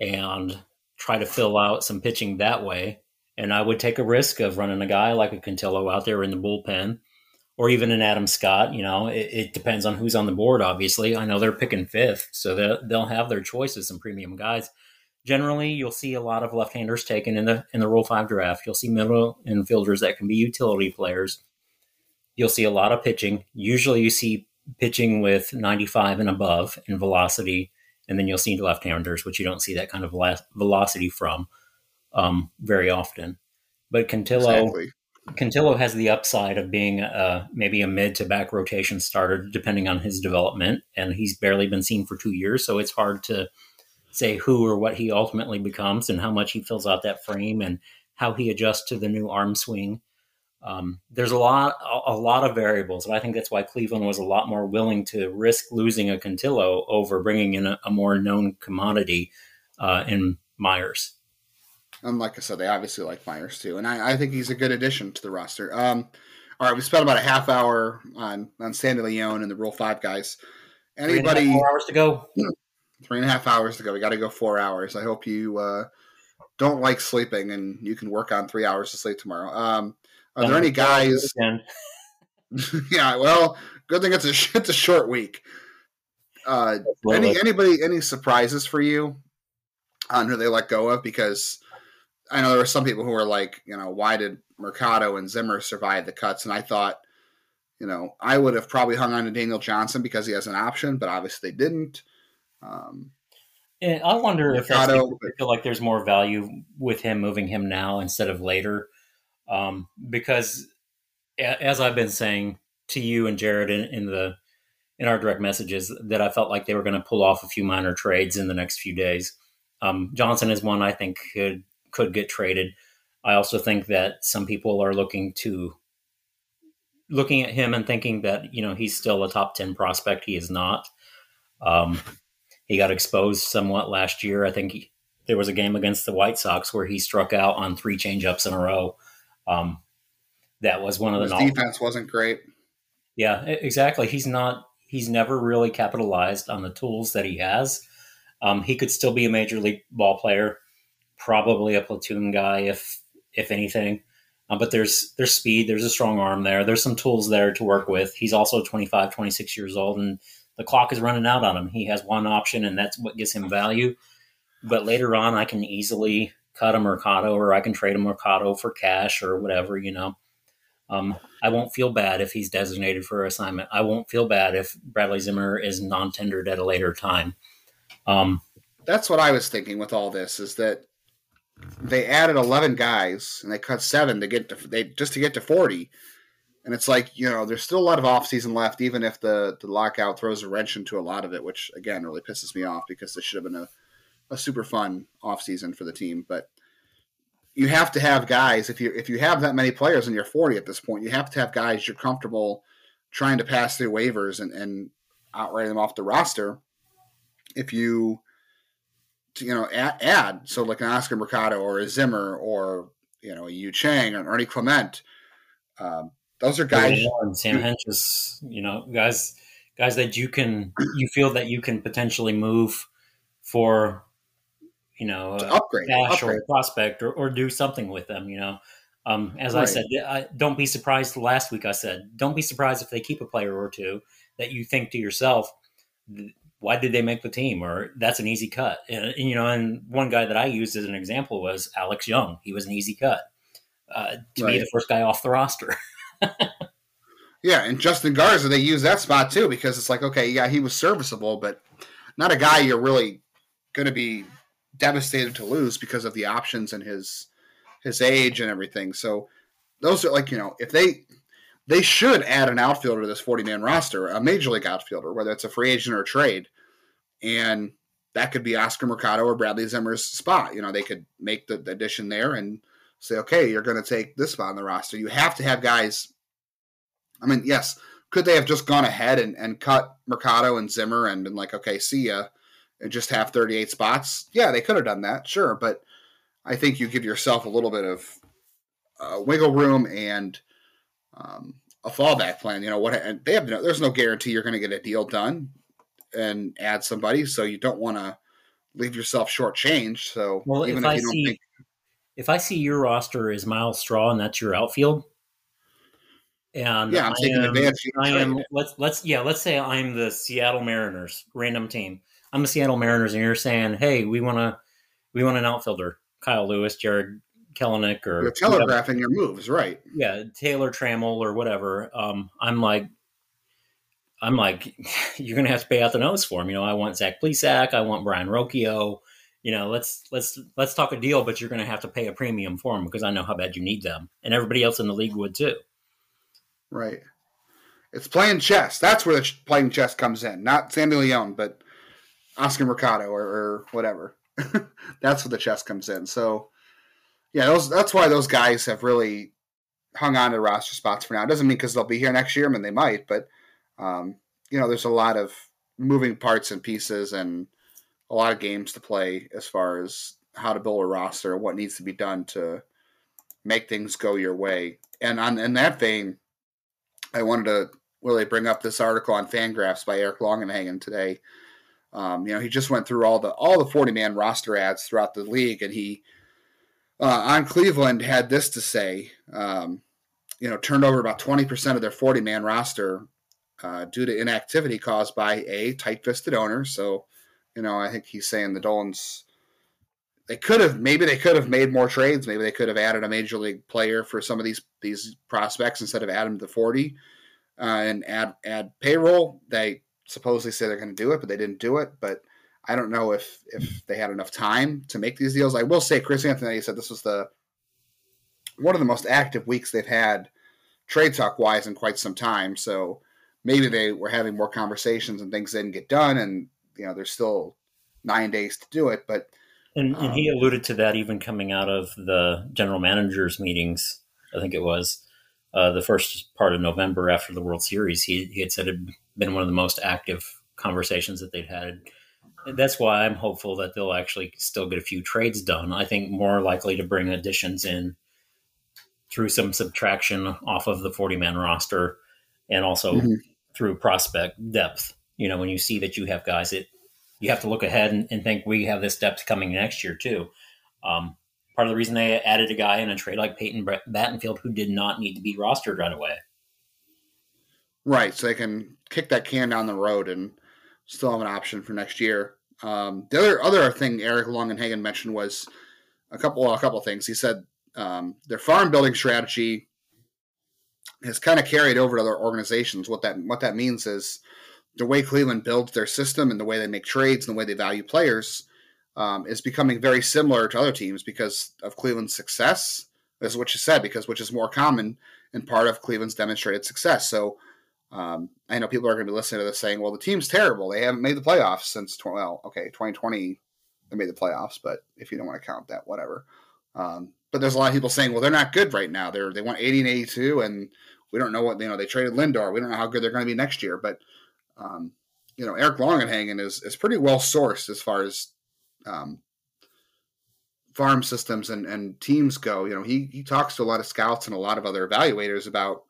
and try to fill out some pitching that way. And I would take a risk of running a guy like a Cantillo out there in the bullpen or even an Adam Scott. You know, it, it depends on who's on the board, obviously. I know they're picking fifth, so they'll, they'll have their choices, some premium guys. Generally, you'll see a lot of left-handers taken in the in the Rule Five draft. You'll see middle infielders that can be utility players. You'll see a lot of pitching. Usually, you see pitching with 95 and above in velocity and then you'll see left-handers, which you don't see that kind of velocity from um, very often. But Cantillo, exactly. Cantillo has the upside of being a, maybe a mid to back rotation starter, depending on his development, and he's barely been seen for two years, so it's hard to say who or what he ultimately becomes and how much he fills out that frame and how he adjusts to the new arm swing um, there's a lot, a, a, lot of variables, and I think that's why Cleveland was a lot more willing to risk losing a Cantillo over bringing in a, a more known commodity uh, in Myers. And like I said, they obviously like Myers too, and I, I think he's a good addition to the roster. Um, all right, we spent about a half hour on on Sandy Leon and the Rule Five guys. Anybody? Three hours to go. Three and a half hours to go. We got to go four hours. I hope you uh, don't like sleeping and you can work on three hours of sleep tomorrow. Um, are there any guys? yeah, well, good thing it's a it's a short week. Uh, any anybody any surprises for you on who they let go of? Because I know there were some people who were like, you know, why did Mercado and Zimmer survive the cuts? And I thought, you know, I would have probably hung on to Daniel Johnson because he has an option, but obviously they didn't. Um, yeah, I wonder if I feel like there's more value with him moving him now instead of later um, because as I've been saying to you and Jared in, in the in our direct messages, that I felt like they were going to pull off a few minor trades in the next few days. Um, Johnson is one I think could could get traded. I also think that some people are looking to looking at him and thinking that you know he's still a top ten prospect. He is not. Um, he got exposed somewhat last year. I think he, there was a game against the White Sox where he struck out on three changeups in a row. Um, that was one of the His defense wasn't great. Yeah, exactly. He's not. He's never really capitalized on the tools that he has. Um, he could still be a major league ball player, probably a platoon guy if if anything. Uh, but there's there's speed, there's a strong arm there, there's some tools there to work with. He's also 25, 26 years old, and the clock is running out on him. He has one option, and that's what gives him value. But later on, I can easily cut a Mercado or I can trade a Mercado for cash or whatever, you know. Um, I won't feel bad if he's designated for assignment. I won't feel bad if Bradley Zimmer is non tendered at a later time. Um, That's what I was thinking with all this is that they added 11 guys and they cut seven to get to, they just to get to 40. And it's like, you know, there's still a lot of offseason left, even if the, the lockout throws a wrench into a lot of it, which again really pisses me off because this should have been a a super fun offseason for the team. But you have to have guys if you if you have that many players and you're 40 at this point, you have to have guys you're comfortable trying to pass through waivers and, and outright them off the roster. If you you know add, add so like an Oscar Mercado or a Zimmer or you know a Yu Chang or Ernie Clement, um, those are guys. Sam Hentges, you know, guys guys that you can you feel that you can potentially move for you know upgrade, upgrade. or prospect or, or do something with them you know um, as right. I said, I, don't be surprised. Last week I said, don't be surprised if they keep a player or two that you think to yourself, why did they make the team? Or that's an easy cut. And, and you know, and one guy that I used as an example was Alex Young. He was an easy cut uh, to right. be the first guy off the roster. yeah, and Justin Garza, they use that spot too because it's like, okay, yeah, he was serviceable, but not a guy you're really going to be devastated to lose because of the options and his his age and everything. So those are like you know if they they should add an outfielder to this 40 man roster, a major league outfielder, whether it's a free agent or a trade, and that could be Oscar Mercado or Bradley Zimmer's spot. You know they could make the, the addition there and say, okay, you're going to take this spot on the roster. You have to have guys. I mean, yes, could they have just gone ahead and, and cut Mercado and Zimmer and been like, okay, see ya, and just have 38 spots? Yeah, they could have done that, sure, but I think you give yourself a little bit of uh, wiggle room and um, a fallback plan. You know what? And they have no, there's no guarantee you're going to get a deal done and add somebody, so you don't want to leave yourself shortchanged. So well, even if, if I see think, if I see your roster is Myles Straw and that's your outfield, and yeah, I'm I taking am, advantage. I am. Let's let's yeah, let's say I'm the Seattle Mariners, random team. I'm the Seattle Mariners, and you're saying, hey, we want to we want an outfielder. Kyle Lewis, Jarred Kelenic, or you're telegraphing whatever. your moves, right? Yeah, Taylor Trammell or whatever. Um, I'm like, I'm like, you're gonna have to pay out the nose for him. You know, I want Zach Plesac, I want Brayan Rocchio. You know, let's let's let's talk a deal, but you're gonna have to pay a premium for them because I know how bad you need them, and everybody else in the league would too. Right. It's playing chess. That's where the playing chess comes in. Not Sandy Leon, but Oscar Mercado or, or whatever. that's where the chess comes in. So, yeah, those that's why those guys have really hung on to roster spots for now. It doesn't mean because they'll be here next year. I mean, they might, but um, you know, there's a lot of moving parts and pieces and a lot of games to play as far as how to build a roster, what needs to be done to make things go your way. And on in that vein, I wanted to really bring up this article on Fangraphs by Eric Longenhagen today um, you know, he just went through all the all the forty man roster ads throughout the league, and he uh, on Cleveland had this to say. Um, you know, turned over about twenty percent of their forty man roster uh, due to inactivity caused by a tight fisted owner. So, you know, I think he's saying the Dolans they could have maybe they could have made more trades. Maybe they could have added a major league player for some of these these prospects instead of adding the forty uh, and add add payroll. They supposedly say they're going to do it, but they didn't do it. But I don't know if if they had enough time to make these deals. I will say Chris Anthony said this was the one of the most active weeks they've had trade talk wise in quite some time. So maybe they were having more conversations and things didn't get done, and you know there's still nine days to do it. But and, and um, he alluded to that even coming out of the general managers meetings. I think it was uh, the first part of November after the World Series. He, he had said it had been one of the most active conversations that they'd had. That's why I'm hopeful that they'll actually still get a few trades done. I think more likely to bring additions in through some subtraction off of the 40 man roster and also mm-hmm. through prospect depth. You know, when you see that you have guys that you have to look ahead and, and think we have this depth coming next year too. Um, part of the reason they added a guy in a trade like Peyton Battenfield who did not need to be rostered right away. Right, so they can kick that can down the road and still have an option for next year. Um, the other other thing Eric Longenhagen mentioned was a couple a couple things. He said um, their farm building strategy has kind of carried over to other organizations. What that what that means is the way Cleveland builds their system and the way they make trades and the way they value players um, is becoming very similar to other teams because of Cleveland's success. This is what you said, because which is more common and part of Cleveland's demonstrated success. So um, I know people are going to be listening to this saying, "Well, the team's terrible. They haven't made the playoffs since well, okay, 2020 they made the playoffs, but if you don't want to count that, whatever." Um, but there's a lot of people saying, well, they're not good right now. They're they want 80 and 82, and we don't know what you know. They traded Lindor. We don't know how good they're going to be next year. But um, you know, Eric Longenhagen is is pretty well sourced as far as um, farm systems and, and teams go. You know, he he talks to a lot of scouts and a lot of other evaluators about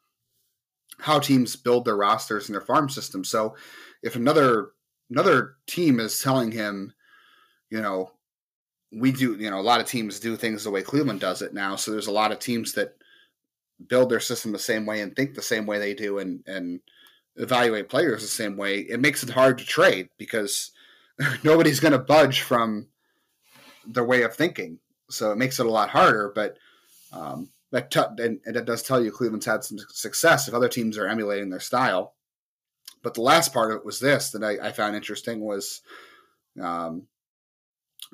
how teams build their rosters and their farm systems. So if another another team is telling him, you know, we do, you know, a lot of teams do things the way Cleveland does it now. So there's a lot of teams that build their system the same way and think the same way they do and and evaluate players the same way. It makes it hard to trade because nobody's going to budge from their way of thinking. So it makes it a lot harder. But um, that t- and, and it does tell you Cleveland's had some success if other teams are emulating their style. But the last part of it was this that I, I found interesting was um,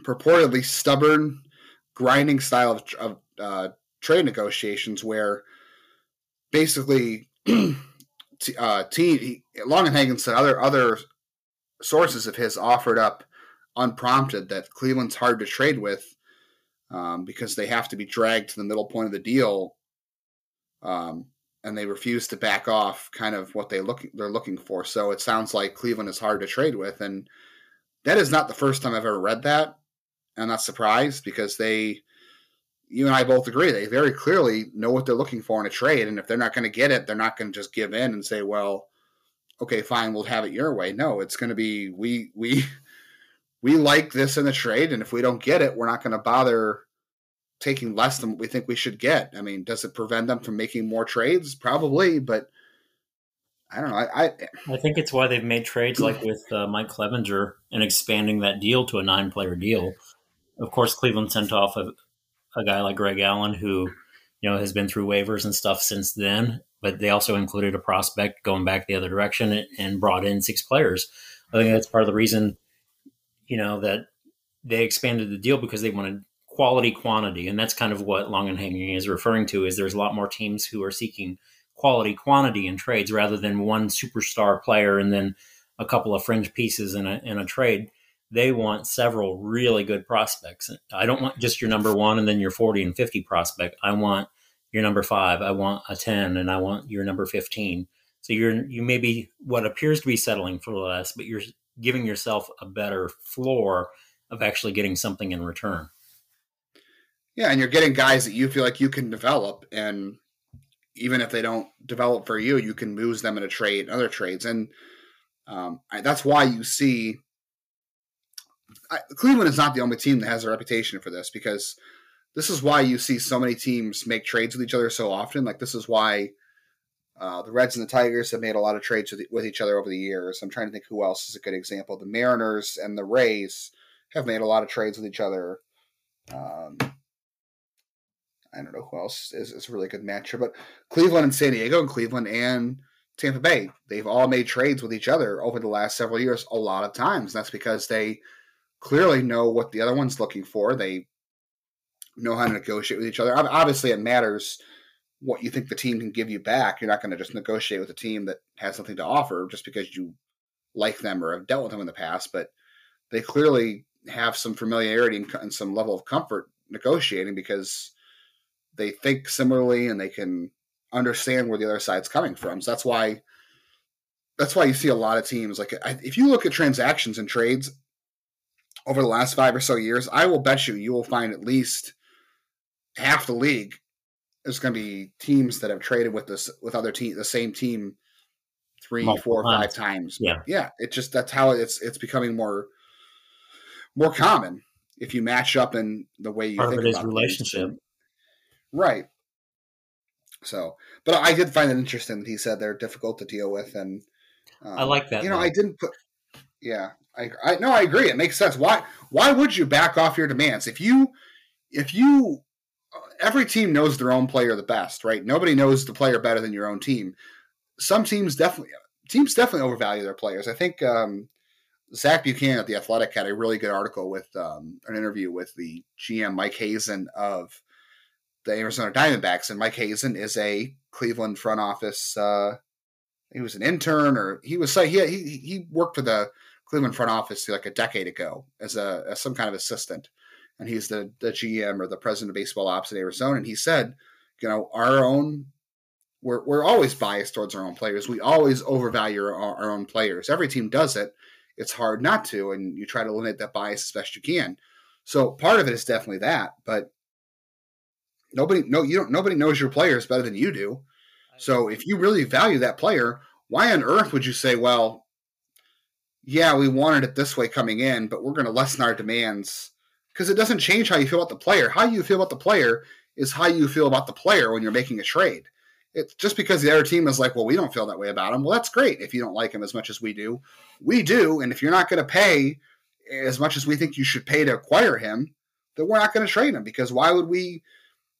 purportedly stubborn, grinding style of, of uh, trade negotiations where basically t- uh, team Longenhagen said other other sources of his offered up unprompted that Cleveland's hard to trade with um, because they have to be dragged to the middle point of the deal, um, and they refuse to back off kind of what they look they're looking for. So it sounds like Cleveland is hard to trade with, and that is not the first time I've ever read that. I'm not surprised because they, you and I both agree, they very clearly know what they're looking for in a trade, and if they're not going to get it, they're not going to just give in and say, well. Okay, fine. We'll have it your way. No, it's going to be we we we like this in the trade, and if we don't get it, we're not going to bother taking less than what we think we should get. I mean, does it prevent them from making more trades? Probably, but I don't know. I I, I think it's why they've made trades like with uh, Mike Clevinger and expanding that deal to a nine-player deal. Of course, Cleveland sent off a, a guy like Greg Allen who you know has been through waivers and stuff since then, but they also included a prospect going back the other direction and brought in six players. I think that's part of the reason you know, that they expanded the deal because they wanted quality quantity. And that's kind of what Longenhagen is referring to is there's a lot more teams who are seeking quality quantity in trades rather than one superstar player and then a couple of fringe pieces in a, in a trade. They want several really good prospects. I don't want just your number one and then your 40 and 50 prospect. I want your number five. I want a 10 and I want your number 15. So you're, you may be what appears to be settling for less, but you're giving yourself a better floor of actually getting something in return. Yeah, and you're getting guys that you feel like you can develop, and even if they don't develop for you, you can lose them in a trade, other trades, and um, that's why you see I, Cleveland is not the only team that has a reputation for this because this is why you see so many teams make trades with each other so often. Like this is why uh, the Reds and the Tigers have made a lot of trades with, with each other over the years. I'm trying to think who else is a good example. The Mariners and the Rays have made a lot of trades with each other. Um, I don't know who else is, is a really good matchup, but Cleveland and San Diego, and Cleveland and Tampa Bay, they've all made trades with each other over the last several years a lot of times. That's because they clearly know what the other one's looking for. They know how to negotiate with each other. Obviously, it matters what you think the team can give you back. You're not going to just negotiate with a team that has something to offer just because you like them or have dealt with them in the past. But they clearly have some familiarity and, some level of comfort negotiating because they think similarly and they can understand where the other side's coming from. So that's why that's why you see a lot of teams like if you look at transactions and trades over the last five or so years, I will bet you you will find at least half the league is going to be teams that have traded with this with other team the same team three, Multiple four, times. five times. Yeah, yeah. It's just that's how it's it's becoming more more common if you match up in the way you Part think of it is relationship, things. right? So, but I did find it interesting that he said they're difficult to deal with, and um, I like that. You know, though. I didn't put. Yeah, I, I no, I agree. It makes sense. Why why would you back off your demands if you if you every team knows their own player the best, right? Nobody knows the player better than your own team. Some teams definitely teams definitely overvalue their players. I think um, Zach Buchanan at the Athletic had a really good article with um, an interview with the GM Mike Hazen of the Arizona Diamondbacks, and Mike Hazen is a Cleveland front office. Uh, he was an intern, or he was he he he worked for the Cleveland front office like a decade ago as a as some kind of assistant and he's the the GM or the president of baseball ops in Arizona, and he said, you know, our own. We're, we're always biased towards our own players. We always overvalue our, our own players. Every team does it. It's hard not to, and you try to eliminate that bias as best you can. So part of it is definitely that, but nobody no you don't nobody knows your players better than you do. So if you really value that player, why on earth would you say, well, yeah, we wanted it this way coming in, but we're going to lessen our demands because it doesn't change how you feel about the player. How you feel about the player is how you feel about the player when you're making a trade. It's just because the other team is like, well, we don't feel that way about him. Well, that's great if you don't like him as much as we do. We do, and if you're not going to pay as much as we think you should pay to acquire him, then we're not going to trade him because why would we?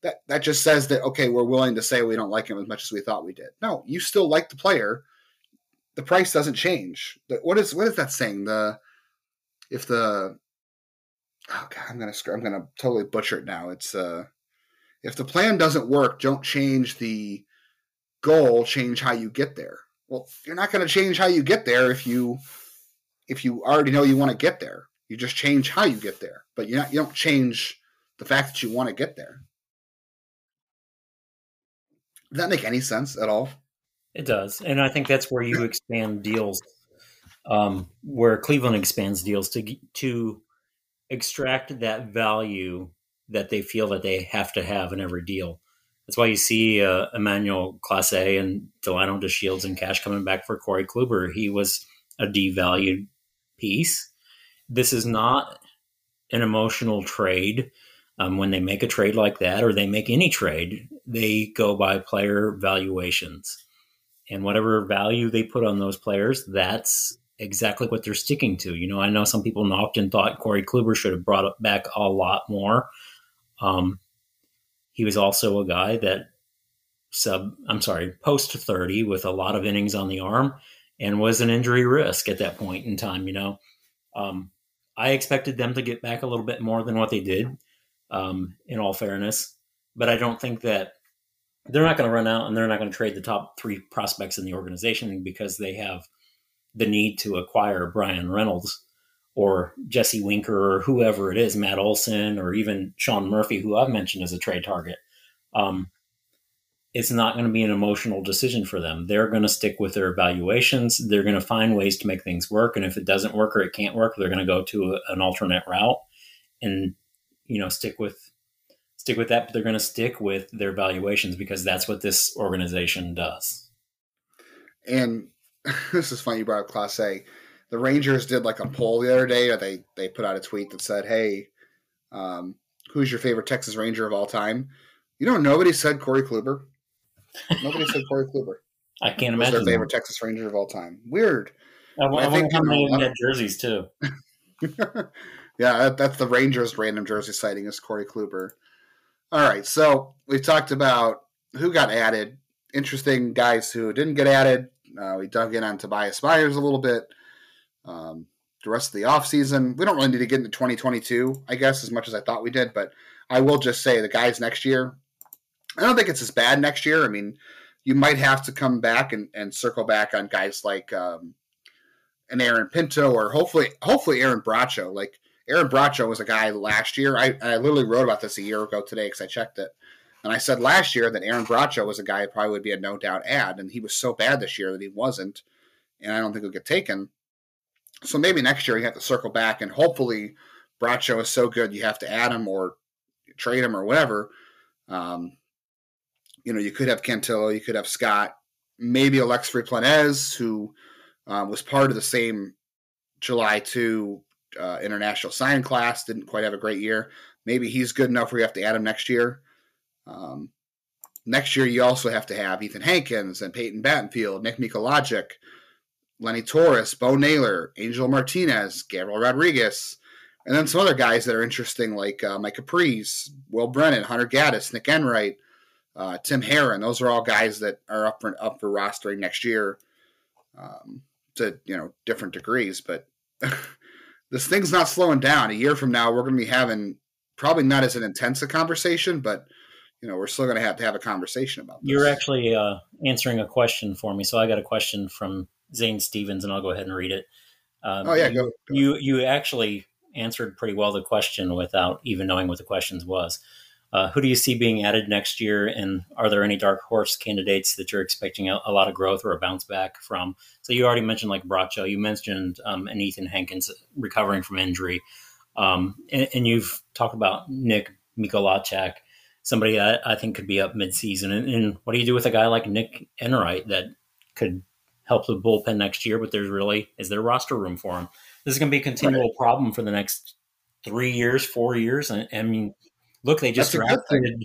That that just says that okay, we're willing to say we don't like him as much as we thought we did. No, you still like the player. The price doesn't change. What is what is that saying? The if the oh god, I'm gonna I'm gonna totally butcher it now. It's uh, if the plan doesn't work, don't change the goal. Change how you get there. Well, you're not to change how you get there if you if you already know you want to get there. You just change how you get there, but you not, you don't change the fact that you want to get there. Does that make any sense at all? It does, and I think that's where you expand deals, um, where Cleveland expands deals to to extract that value that they feel that they have to have in every deal. That's why you see uh, Emmanuel Clase and Delino DeShields and cash coming back for Corey Kluber. He was a devalued piece. This is not an emotional trade. Um, when they make a trade like that, or they make any trade, they go by player valuations. And whatever value they put on those players, that's exactly what they're sticking to. You know, I know some people and thought Corey Kluber should have brought back a lot more. Um, he was also a guy that sub, I'm sorry, post 30 with a lot of innings on the arm and was an injury risk at that point in time. You know, um, I expected them to get back a little bit more than what they did, um, in all fairness, but I don't think that they're not going to run out and they're not going to trade the top three prospects in the organization because they have the need to acquire Bryan Reynolds or Jesse Winker or whoever it is, Matt Olson or even Sean Murphy, who I've mentioned as a trade target. Um, it's not going to be an emotional decision for them. They're going to stick with their evaluations. They're going to find ways to make things work. And if it doesn't work or it can't work, they're going to go to a, an alternate route and, you know, stick with stick with that. But they're going to stick with their valuations because that's what this organization does. And this is funny you brought up Clase. The Rangers did like a poll the other day, or they they put out a tweet that said, "Hey, um, who's your favorite Texas Ranger of all time?" You know, nobody said Corey Kluber. Nobody said Corey Kluber. I can't imagine their favorite that. Texas Ranger of all time. Weird. I, I, I think how many of them jerseys too. yeah, that, that's the Rangers' random jersey sighting is Corey Kluber. All right, so we talked about who got added. Interesting guys who didn't get added. Uh, we dug in on Tobias Myers a little bit. Um, the rest of the offseason, we don't really need to get into 2022, I guess, as much as I thought we did. But I will just say the guys next year, I don't think it's as bad next year. I mean, you might have to come back and, and circle back on guys like um, an Aaron Pinto or hopefully hopefully Aaron Bracho. Like Aaron Bracho was a guy last year. I, I literally wrote about this a year ago today because I checked it. And I said last year that Aaron Bracho was a guy who probably would be a no doubt ad, and he was so bad this year that he wasn't, and I don't think he'll get taken. So maybe next year you have to circle back, and hopefully Bracho is so good you have to add him or trade him or whatever. Um, you know, you could have Cantillo, you could have Scott, maybe Alex Planez, who um, was part of the same July 2 uh, international sign class, didn't quite have a great year. Maybe he's good enough where you have to add him next year. Um, next year, you also have to have Ethan Hankins and Peyton Battenfield, Nick Mikolajchak, Lenny Torres, Bo Naylor, Angel Martinez, Gabriel Rodriguez, and then some other guys that are interesting like uh, Mike Caprice, Will Brennan, Hunter Gaddis, Nick Enright, uh, Tim Herrin. Those are all guys that are up for up for rostering next year um, to you know different degrees. But this thing's not slowing down. A year from now, we're going to be having probably not as an intense a conversation, but you know, we're still going to have to have a conversation about this. You're actually uh, answering a question for me. So I got a question from Zane Stevens, and I'll go ahead and read it. Um, oh yeah, go, go. You you actually answered pretty well the question without even knowing what the questions was. Uh, who do you see being added next year, and are there any dark horse candidates that you're expecting a, a lot of growth or a bounce back from? So you already mentioned like Bracho, you mentioned um, and Ethan Hankins recovering from injury, um, and, and, you've talked about Nick Mikolajchak, somebody I, I, think could be up midseason. And, and what do you do with a guy like Nick Enright that could help the bullpen next year? But there's really is there roster room for him? This is going to be a continual right. problem for the next three years, four years. I, I mean Look, they just That's drafted.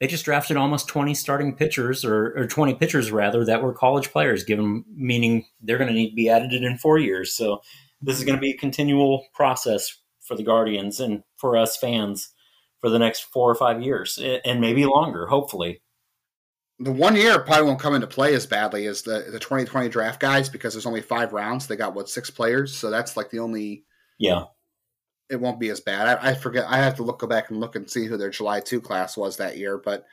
They just drafted almost twenty starting pitchers, or, or twenty pitchers rather, that were college players. Given meaning they're going to need to be added in four years. So this is going to be a continual process for the Guardians and for us fans for the next four or five years, and maybe longer. Hopefully, the one year probably won't come into play as badly as the the 2020 draft guys because there's only five rounds. They got what six players, so that's like the only yeah it won't be as bad. I, I, forget. I have to look go back and look and see who their July two class was that year. But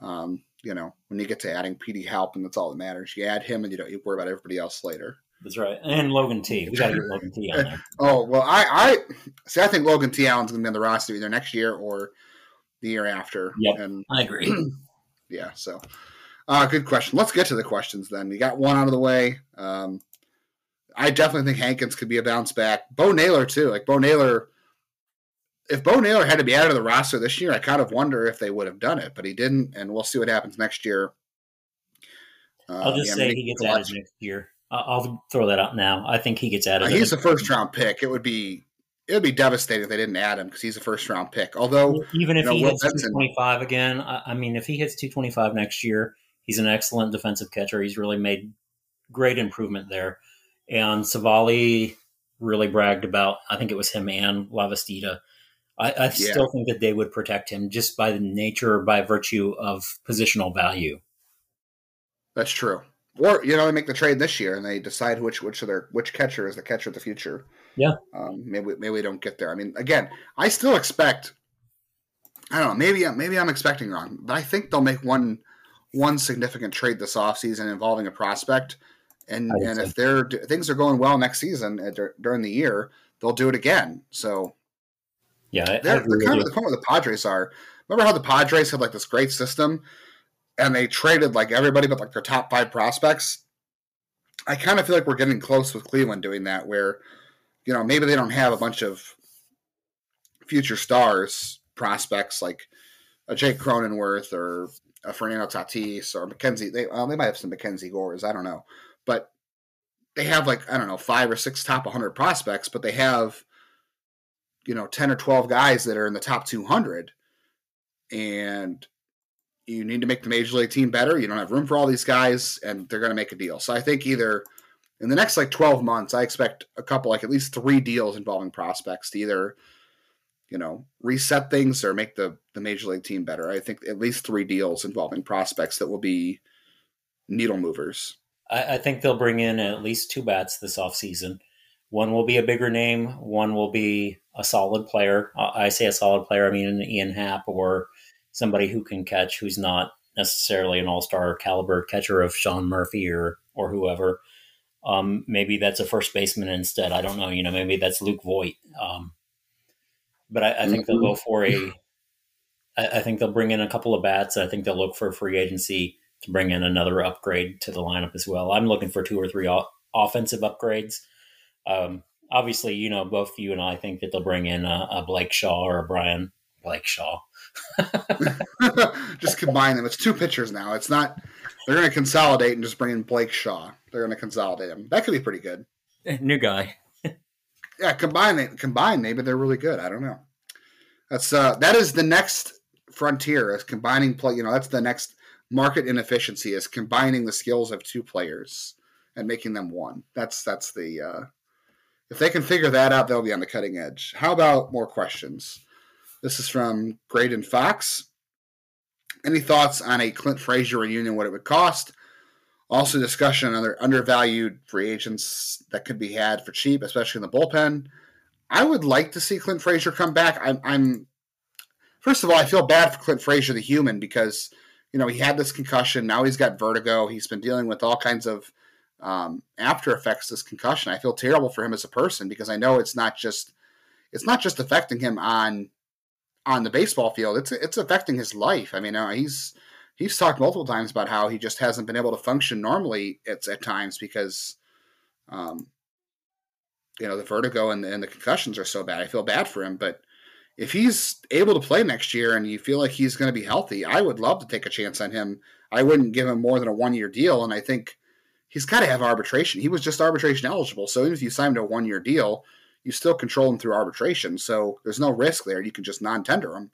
um, you know, when you get to adding Petey Halpin and that's all that matters. You add him, and you don't you worry about everybody else later. That's right. And Logan T. We got to get Logan T on there. oh well, I I see. I think Logan T. Allen's going to be on the roster either next year or the year after. Yep, and I agree. yeah. So, uh, good question. Let's get to the questions then. You got one out of the way. Um, I definitely think Hankins could be a bounce back. Bo Naylor too. Like Bo Naylor if Bo Naylor had to be out of the roster this year, I kind of wonder if they would have done it, but he didn't, and we'll see what happens next year. Uh, I'll just yeah, say he gets added next year. I'll throw that out now. I think he gets added. Uh, he's a first round pick. It would be it would be devastating if they didn't add him because he's a first round pick. Although even if you know, he Will hits two twenty five again, I mean, if he hits two twenty five next year, he's an excellent defensive catcher. He's really made great improvement there. And Savali really bragged about. I think it was him and Lavastida I, I yeah. still think that they would protect him just by the nature, or by virtue of positional value. That's true. Or you know, they make the trade this year and they decide which which of their which catcher is the catcher of the future. Yeah. Um, maybe maybe we don't get there. I mean, again, I still expect. I don't know. Maybe maybe I'm expecting wrong, but I think they'll make one one significant trade this offseason involving a prospect. And and so. if they're things are going well next season uh, during the year, they'll do it again. So yeah, they're, they're kind of the point where the Padres are. Remember how the Padres had like this great system, and they traded like everybody but like their top five prospects. I kind of feel like we're getting close with Cleveland doing that, where you know maybe they don't have a bunch of future stars prospects like a Jake Cronenworth or a Fernando Tatis or Mackenzie. They well, they might have some Mackenzie Gores. I don't know, but they have like I don't know five or six top 100 prospects, but they have you know 10 or 12 guys that are in the top 200 and you need to make the major league team better. You don't have room for all these guys and they're going to make a deal. So i think either in the next like 12 months i expect a couple like at least three deals involving prospects to either you know reset things or make the the major league team better. I think at least three deals involving prospects that will be needle movers. I, I think they'll bring in at least two bats this offseason one will be a bigger name one will be a solid player. I say a solid player, I mean an Ian Happ or somebody who can catch who's not necessarily an all star caliber catcher of Sean Murphy or or whoever. Um, maybe that's a first baseman instead. I don't know. You know, maybe that's Luke Voit. Um, but I, I think mm-hmm. they'll go for a. I, I think they'll bring in a couple of bats. I think they'll look for free agency to bring in another upgrade to the lineup as well. I'm looking for two or three o- offensive upgrades. Um, obviously, you know, both you and I think that they'll bring in a, a Blake Shaw or a Brian Blake Shaw. just combine them. It's two pitchers now. It's not. They're going to consolidate and just bring in Blake Shaw. They're going to consolidate them. That could be pretty good. New guy. yeah, combine it. Combine. Maybe they're really good. I don't know. That's uh. That is the next frontier. Is combining play. You know, that's the next market inefficiency. Is combining the skills of two players and making them one. That's that's the uh, if they can figure that out, they'll be on the cutting edge. How about more questions? This is from Graydon Fox. Any thoughts on a Clint Frazier reunion, what it would cost? Also, discussion on other undervalued free agents that could be had for cheap, especially in the bullpen. I would like to see Clint Frazier come back. I'm, I'm first of all, I feel bad for Clint Frazier, the human, because you know he had this concussion. Now he's got vertigo. He's been dealing with all kinds of um, after effects this concussion. I feel terrible for him as a person because I know it's not just it's not just affecting him on on the baseball field. It's it's affecting his life. I mean, uh, he's he's talked multiple times about how he just hasn't been able to function normally at, at times because, um, you know, the vertigo and, and the concussions are so bad. I feel bad for him, but if he's able to play next year and you feel like he's going to be healthy, I would love to take a chance on him. I wouldn't give him more than a one year deal, and I think he's got to have arbitration. He was just arbitration eligible, so even if you sign him to a one year deal, you still control him through arbitration. So there's no risk there. You can just non tender him.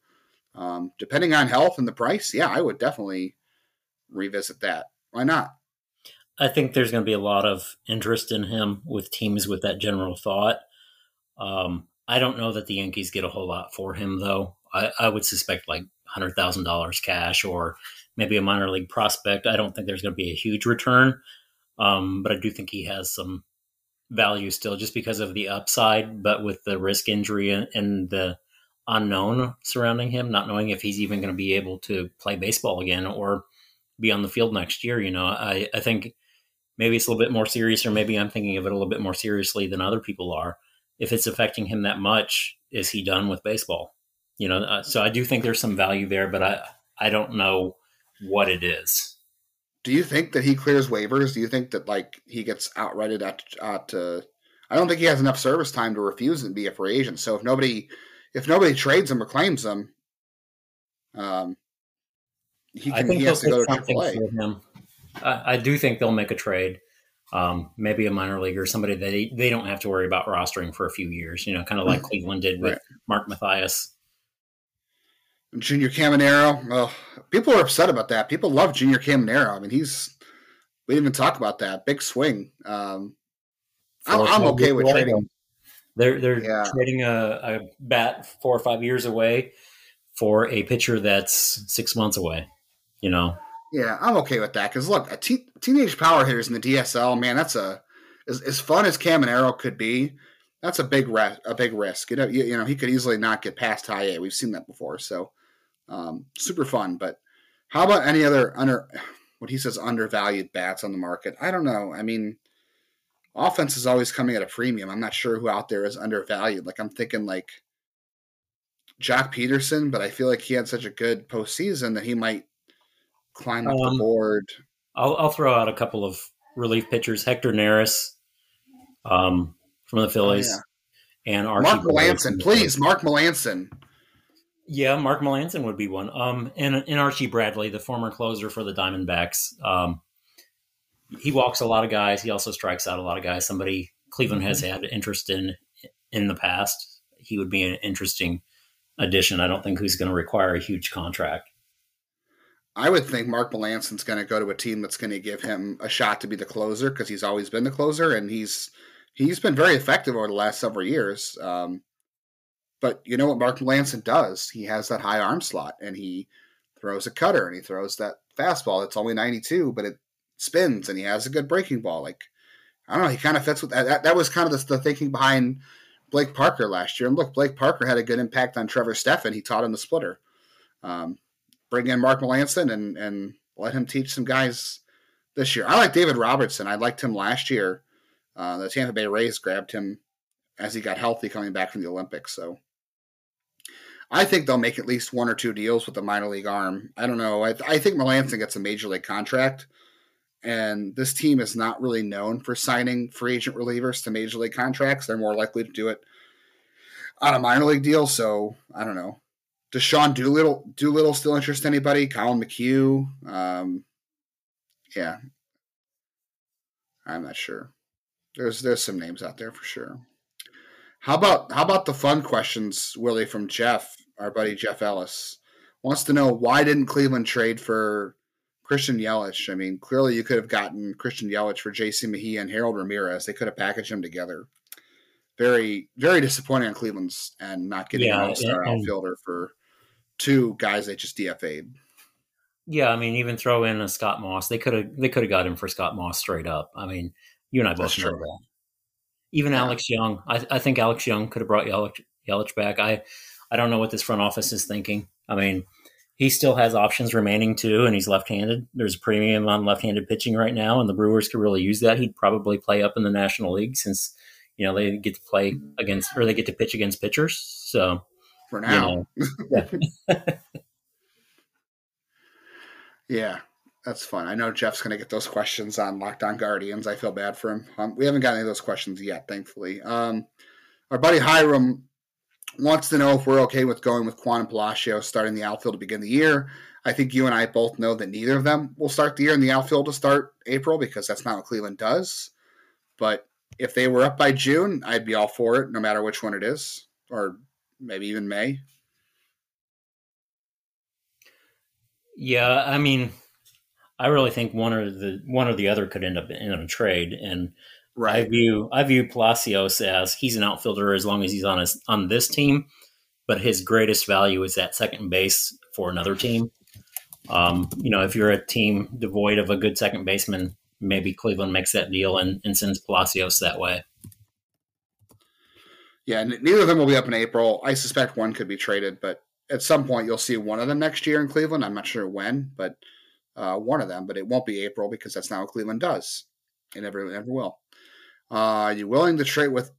Um, depending on health and the price, yeah, I would definitely revisit that. Why not? I think there's going to be a lot of interest in him with teams with that general thought. Um, I don't know that the Yankees get a whole lot for him, though. I, I would suspect like hundred thousand dollars cash or maybe a minor league prospect. I don't think there's going to be a huge return, um, but I do think he has some value still, just because of the upside. But with the risk injury and, the unknown surrounding him, not knowing if he's even going to be able to play baseball again or be on the field next year, you know, I, I think maybe it's a little bit more serious, or maybe I'm thinking of it a little bit more seriously than other people are if it's affecting him that much, is he done with baseball? You know, uh, so I do think there's some value there, but I I don't know what it is. Do you think that he clears waivers? Do you think that like he gets outrighted at at? Uh, I don't think he has enough service time to refuse and be a free agent. So if nobody if nobody trades him or claims him, um, he can he has to go to AAA. Him. I, I do think they'll make a trade um, maybe a minor leaguer, somebody that they, they don't have to worry about rostering for a few years, you know, kind of like mm-hmm. Cleveland did with right. Mark Mathias. Junior Caminero. Well, people are upset about that. People love Junior Caminero. I mean, he's, we didn't even talk about that. Big swing. Um, I'm, I'm okay with trading. They're, they're yeah. trading a, a bat four or five years away for a pitcher that's six months away, you know? Yeah, I'm okay with that because look, a te- teenage power hitters in the DSL, man, that's a as, as fun as Caminero could be. That's a big re- a big risk. You know, you, you, know he could easily not get past high A. We've seen that before, so um, super fun. But how about any other under what he says undervalued bats on the market? I don't know. I mean, offense is always coming at a premium. I'm not sure who out there is undervalued. Like I'm thinking like Joc Pederson, but I feel like he had such a good postseason that he might climb up um, the board. I'll, I'll, throw out a couple of relief pitchers: Hector Neris um, from the Phillies, oh, yeah. and Archie Mark Melancon. Please, Mark Melancon. Yeah, Mark Melancon would be one. Um, and, and Archie Bradley, the former closer for the Diamondbacks. Um, he walks a lot of guys. He also strikes out a lot of guys. Somebody Cleveland has had interest in in the past. He would be an interesting addition. I don't think he's going to require a huge contract. I would think Mark Melancon's going to go to a team that's going to give him a shot to be the closer because he's always been the closer and he's he's been very effective over the last several years. Um, but you know what Mark Melancon does? He has that high arm slot and he throws a cutter and he throws that fastball. It's only 92, but it spins and he has a good breaking ball. Like I don't know, he kind of fits with that. That, was kind of the, the, thinking behind Blake Parker last year. And look, Blake Parker had a good impact on Trevor Stephan. He taught him the splitter. Um, bring in Mark Melancon and and let him teach some guys this year. I like David Robertson. I liked him last year. Uh, the Tampa Bay Rays grabbed him as he got healthy coming back from the Olympics. So I think they'll make at least one or two deals with the minor league arm. I don't know. I, I think Melancon gets a major league contract. And this team is not really known for signing free agent relievers to major league contracts. They're more likely to do it on a minor league deal. So I don't know. Does Sean Doolittle Doolittle still interest anybody? Collin McHugh. Um, yeah, I'm not sure. There's there's some names out there for sure. How about how about the fun questions, Willie from Jeff, our buddy Jeff Ellis wants to know why didn't Cleveland trade for Christian Yelich? I mean, clearly you could have gotten Christian Yelich for J.C. Mejia and Harold Ramirez. They could have packaged them together. Very very disappointing on Cleveland's and not getting yeah, an all-star outfielder for two guys they just DFA'd. Yeah, I mean, even throw in a Scott Moss. They could have they could have got him for Scott Moss straight up. I mean, you and I both That's know true. that. Even yeah. Alex Young, I, I, think Alex Young could have brought Yelich, Yelich back. I I don't know what this front office is thinking. I mean, he still has options remaining too, and he's left-handed. There's a premium on left-handed pitching right now, and the Brewers could really use that. He'd probably play up in the National League since you know they get to play against or they get to pitch against pitchers. So for now, you know, yeah. yeah. That's fun. I know Jeff's going to get those questions on Locked On Guardians. I feel bad for him. Um, we haven't got any of those questions yet, thankfully. Um, our buddy Hiram wants to know if we're okay with going with Kwan and Palacio starting the outfield to begin the year. I think you and I both know that neither of them will start the year in the outfield to start April because that's not what Cleveland does. But if they were up by June, I'd be all for it, no matter which one it is, or maybe even May. Yeah, I mean, I really think one or the one or the other could end up in a trade, and right. I view I view Palacios as he's an outfielder as long as he's on his on this team, but his greatest value is at second base for another team. Um, you know, if you're a team devoid of a good second baseman, maybe Cleveland makes that deal and, and sends Palacios that way. Yeah, neither of them will be up in April. I suspect one could be traded, but at some point you'll see one of them next year in Cleveland. I'm not sure when, but uh, one of them. But it won't be April because that's not what Cleveland does. It never, never will. Uh, are you willing to trade with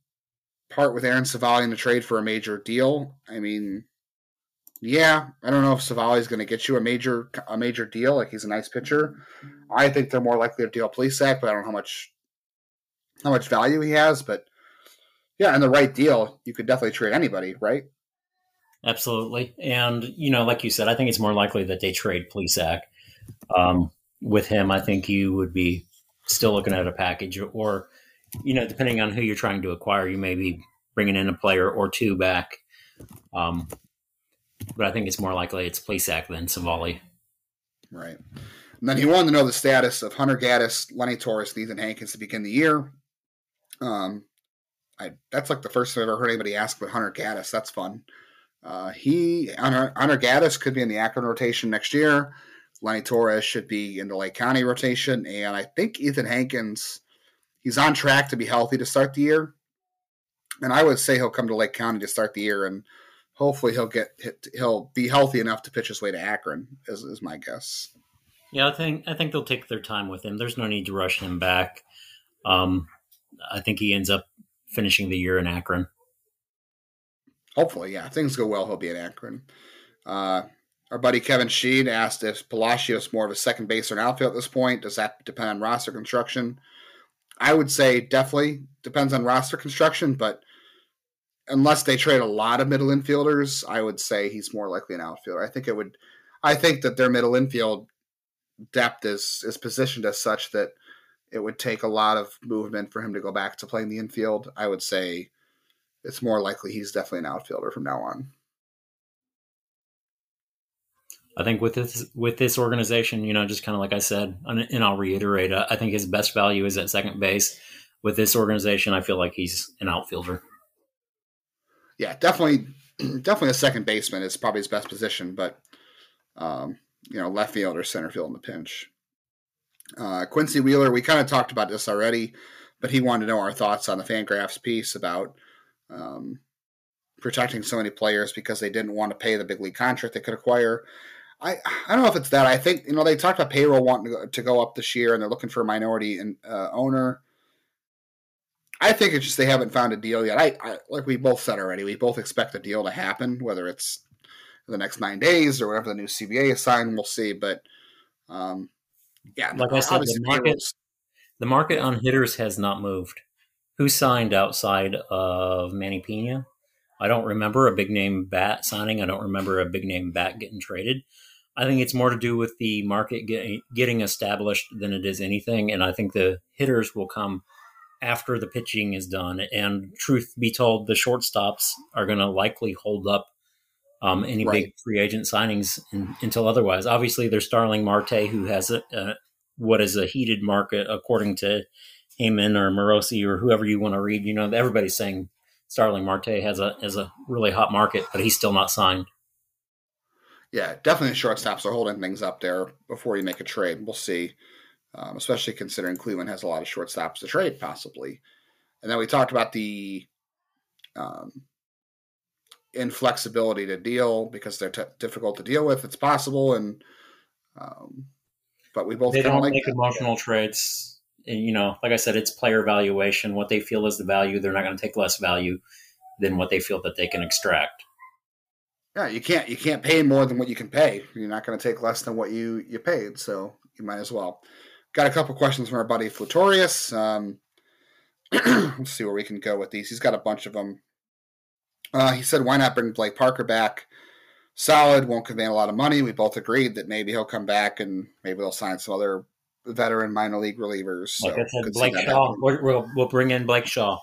part with Aaron Civale in the trade for a major deal? I mean, yeah, I don't know if Civale is going to get you a major a major deal. Like he's a nice pitcher. I think they're more likely to deal Plesac, but I don't know how much how much value he has. But yeah, in the right deal, you could definitely trade anybody, right? Absolutely, and you know, like you said, I think it's more likely that they trade Plesac. Um, with him, I think you would be still looking at a package, or you know, depending on who you're trying to acquire, you may be bringing in a player or two back. Um, but I think it's more likely it's Plesac than Civale. Right. And then he wanted to know the status of Hunter Gaddis, Lenny Torres, and Ethan Hankins to begin the year. Um, I that's like the first time I've ever heard anybody ask about Hunter Gaddis. That's fun. Uh, he Hunter, Hunter Gaddis could be in the Akron rotation next year. Lenny Torres should be in the Lake County rotation, and I think Ethan Hankins he's on track to be healthy to start the year. And I would say he'll come to Lake County to start the year and hopefully he'll get he'll be healthy enough to pitch his way to Akron. Is, is my guess. Yeah, I think I think they'll take their time with him. There's no need to rush him back. Um, I think he ends up finishing the year in Akron. Hopefully, yeah. If things go well, he'll be in Akron. Uh, our buddy Kevin Sheen asked if Palacios more of a second base or an outfield at this point. Does that depend on roster construction? I would say definitely depends on roster construction, but unless they trade a lot of middle infielders, I would say he's more likely an outfielder. I think it would. I think that their middle infield depth is is positioned as such that it would take a lot of movement for him to go back to playing the infield. I would say it's more likely he's definitely an outfielder from now on. I think with this with this organization, you know, just kind of like I said, and I'll reiterate, I think his best value is at second base. With this organization, I feel like he's an outfielder yeah, definitely, definitely a second baseman is probably his best position, but um, you know, left field or center field in the pinch. Uh, Quincy Wheeler, we kind of talked about this already, but he wanted to know our thoughts on the Fangraphs piece about um, protecting so many players because they didn't want to pay the big league contract they could acquire. I I don't know if it's that. I think you know they talked about payroll wanting to go, to go up this year, and they're looking for a minority in, uh, owner. I think it's just they haven't found a deal yet. I, I, like we both said already, we both expect a deal to happen, whether it's the next nine days or whatever the new CBA is signed. We'll see, but um, yeah, like I said, the market, the market on hitters has not moved. Who signed outside of Manny Pina? I don't remember a big name bat signing. I don't remember a big name bat getting traded. I think it's more to do with the market getting, getting established than it is anything. And I think the hitters will come after the pitching is done. And truth be told, the shortstops are going to likely hold up um, any right. big free agent signings in, until otherwise. Obviously, there's Starling Marte, who has a, a, what is a heated market according to Heyman or Morosi or whoever you want to read. You know, everybody's saying Starling Marte has a has a really hot market, but he's still not signed. Yeah, definitely shortstops are holding things up there before you make a trade. We'll see um, especially considering Cleveland has a lot of shortstops to trade, possibly. And then we talked about the um, inflexibility to deal because they're t- difficult to deal with. It's possible, and um, but we both they don't like make that. emotional trades. and, you know, like I said, it's player valuation. What they feel is the value. They're not going to take less value than what they feel that they can extract. Yeah, you can't you can't pay more than what you can pay. You're not going to take less than what you you paid, so you might as well. Got a couple questions from our buddy Flutorius. Um, let's see where we can go with these. He's got a bunch of them. Uh, he said, "Why not bring Blake Parker back? Solid, won't command a lot of money. We both agreed that maybe he'll come back and maybe they'll sign some other veteran minor league relievers. So like I said, Blake Shaw. We'll, we'll bring in Blake Shaw.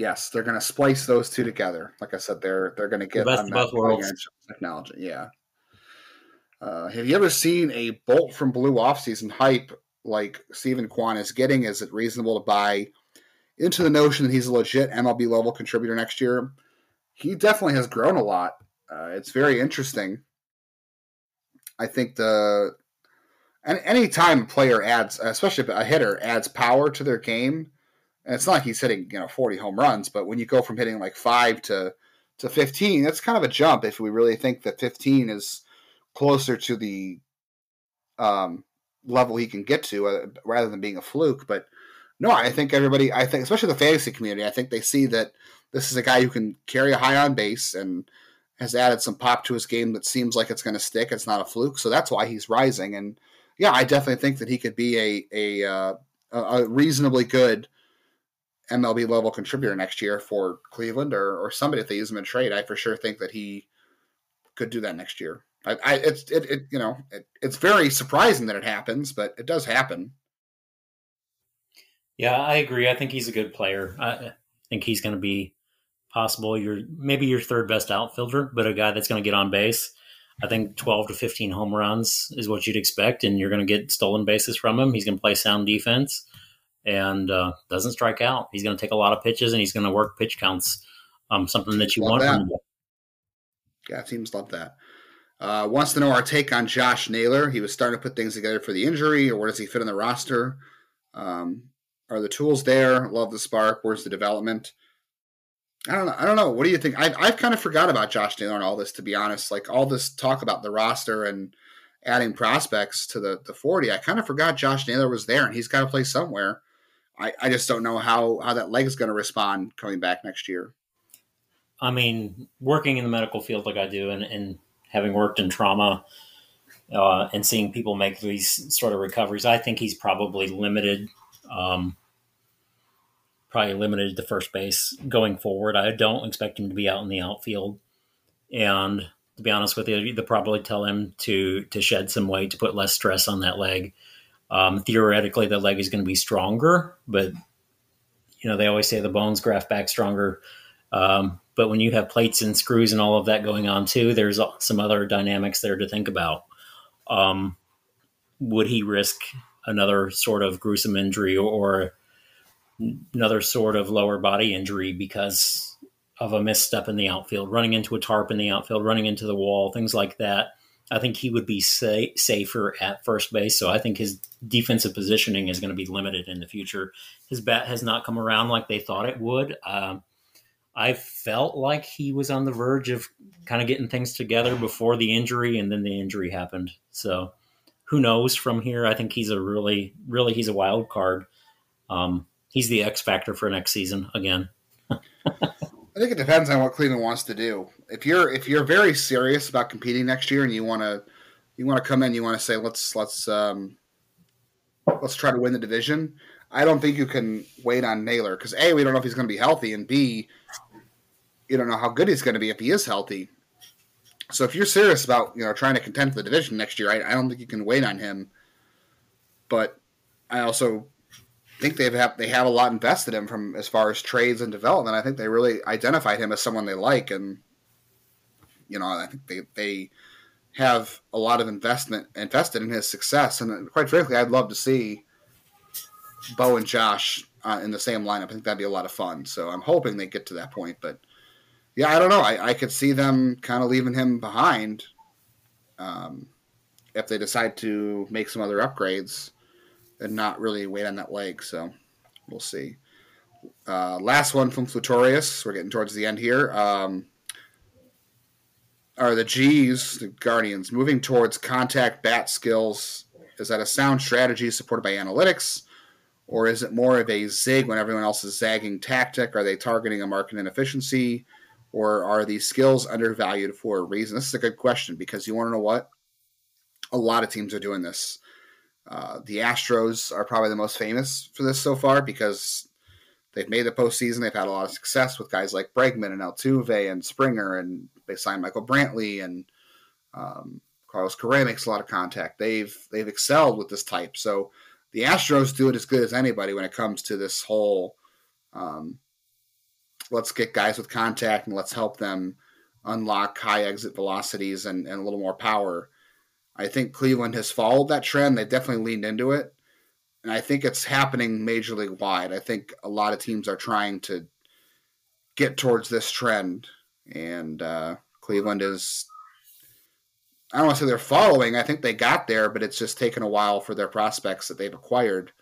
Yes, they're going to splice those two together. Like I said, they're they're going to get the best both worlds technology. Yeah. Uh, have you ever seen a bolt from blue offseason hype like Steven Kwan is getting? Is it reasonable to buy into the notion that he's a legit MLB level contributor next year? He definitely has grown a lot. Uh, it's very interesting. I think the and any time a player adds, especially a hitter adds power to their game, and it's not like he's hitting you know 40 home runs, but when you go from hitting like five to to 15, that's kind of a jump. If we really think that 15 is closer to the um, level he can get to, uh, rather than being a fluke. But no, I think everybody, I think especially the fantasy community, I think they see that this is a guy who can carry a high on base and has added some pop to his game that seems like it's going to stick. It's not a fluke, so that's why he's rising. And yeah, I definitely think that he could be a a, uh, a reasonably good MLB level contributor next year for Cleveland or, or somebody if they use him in trade. I for sure think that he could do that next year. I, I it's it, it you know it, it's very surprising that it happens, but it does happen. Yeah, I agree. I think he's a good player. I think he's going to be possible your maybe your third best outfielder, but a guy that's going to get on base. I think 12 to 15 home runs is what you'd expect, and you're going to get stolen bases from him. He's going to play sound defense and uh, doesn't strike out. He's going to take a lot of pitches and he's going to work pitch counts. Um, something that you love want. That. Yeah, teams love that. Uh, wants to know our take on Josh Naylor. He was starting to put things together for the injury, or where does he fit in the roster? Um, are the tools there? Love the spark. Where's the development? I don't know. I don't know. What do you think? I've, I've kind of forgot about Josh Naylor and all this, to be honest. Like all this talk about the roster and adding prospects to the, the 40, I kind of forgot Josh Naylor was there and he's got to play somewhere. I, I just don't know how, how that leg is going to respond coming back next year. I mean, working in the medical field like I do and, and having worked in trauma uh, and seeing people make these sort of recoveries, I think he's probably limited. Um, probably limited to first base going forward. I don't expect him to be out in the outfield. And to be honest with you, they'll probably tell him to to shed some weight to put less stress on that leg. Um, theoretically, the leg is going to be stronger, but you know they always say the bones graft back stronger. Um, but when you have plates and screws and all of that going on too, there's some other dynamics there to think about. Um, would he risk another sort of gruesome injury or another sort of lower body injury because of a misstep in the outfield, running into a tarp in the outfield, running into the wall, things like that. I think he would be sa- safer at first base. So I think his defensive positioning is going to be limited in the future. His bat has not come around like they thought it would. Um, I felt like he was on the verge of kind of getting things together before the injury, and then the injury happened. So who knows from here? I think he's a really, really, he's a wild card. Um, he's the X factor for next season again. I think it depends on what Cleveland wants to do. If you're if you're very serious about competing next year and you want to you want to come in, you want to say let's let's um, let's try to win the division. I don't think you can wait on Naylor because a we don't know if he's going to be healthy, and b you don't know how good he's going to be if he is healthy. So if you're serious about you know trying to contend for the division next year, I, I don't think you can wait on him. But I also think they've have they have a lot invested in him from as far as trades and development. I think they really identified him as someone they like, and you know I think they they have a lot of investment invested in his success. And quite frankly, I'd love to see Bo and Josh uh, in the same lineup. I think that'd be a lot of fun. So I'm hoping they get to that point. But yeah, I don't know. I, I could see them kind of leaving him behind um, if they decide to make some other upgrades and not really wait on that leg. So we'll see. Uh, last one from Flutorius. We're getting towards the end here. Um, are the G's, the Guardians, moving towards contact bat skills? Is that a sound strategy supported by analytics? Or is it more of a zig when everyone else is zagging tactic? Are they targeting a market inefficiency? Or are these skills undervalued for a reason? This is a good question because you want to know what? A lot of teams are doing this. Uh, the Astros are probably the most famous for this so far because they've made the postseason. They've had a lot of success with guys like Bregman and Altuve and Springer, and they signed Michael Brantley and um, Carlos Correa makes a lot of contact. They've they've excelled with this type. So the Astros do it as good as anybody when it comes to this whole. Um, let's get guys with contact and let's help them unlock high exit velocities and, and a little more power. I think Cleveland has followed that trend. They definitely leaned into it. And I think it's happening major league wide. I think a lot of teams are trying to get towards this trend. And uh, Cleveland is, I don't want to say they're following. I think they got there, but it's just taken a while for their prospects that they've acquired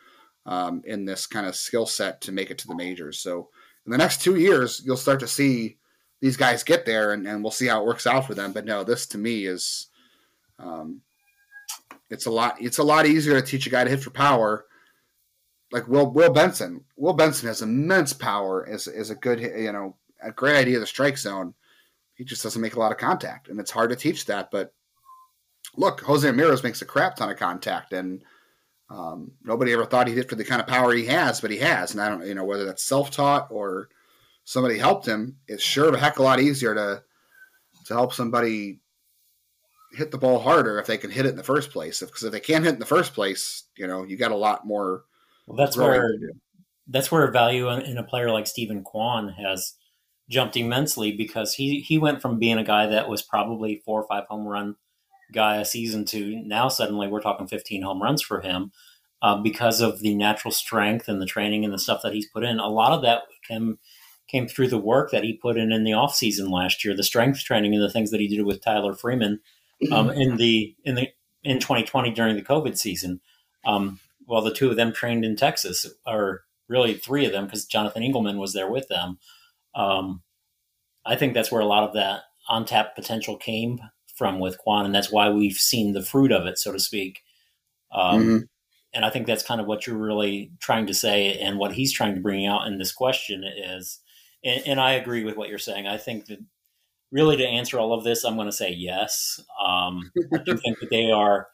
um, in this kind of skill set to make it to the majors. So in the next two years, you'll start to see these guys get there, and, and we'll see how it works out for them. But no, this to me is um, it's a lot. It's a lot easier to teach a guy to hit for power. Like Will Will Benson. Will Benson has immense power. is is a good you know a great idea of the strike zone. He just doesn't make a lot of contact, and it's hard to teach that. But look, Jose Ramirez makes a crap ton of contact, and um, nobody ever thought he hit for the kind of power he has, but he has. And I don't you know whether that's self taught or somebody helped him. It's sure a heck a lot easier to to help somebody hit the ball harder if they can hit it in the first place. Because if, if, they can't hit in the first place, you know, you got a lot more. Well, that's where that's where value in a player like Steven Kwan has jumped immensely because he he went from being a guy that was probably four or five home run guy a season to now suddenly we're talking 15 home runs for him uh, because of the natural strength and the training and the stuff that he's put in. A lot of that came came through the work that he put in in the offseason last year, the strength training and the things that he did with Tyler Freeman um, in the in the in 2020 during the COVID season. Um, well, the two of them trained in Texas, or really three of them, because Jonathan Engelmann was there with them. Um, I think that's where a lot of that untapped potential came from with Kwan, and that's why we've seen the fruit of it, so to speak. Um, mm-hmm. And I think that's kind of what you're really trying to say, and what he's trying to bring out in this question is. And, and I agree with what you're saying. I think that really to answer all of this, I'm going to say yes. Um, I do think that they are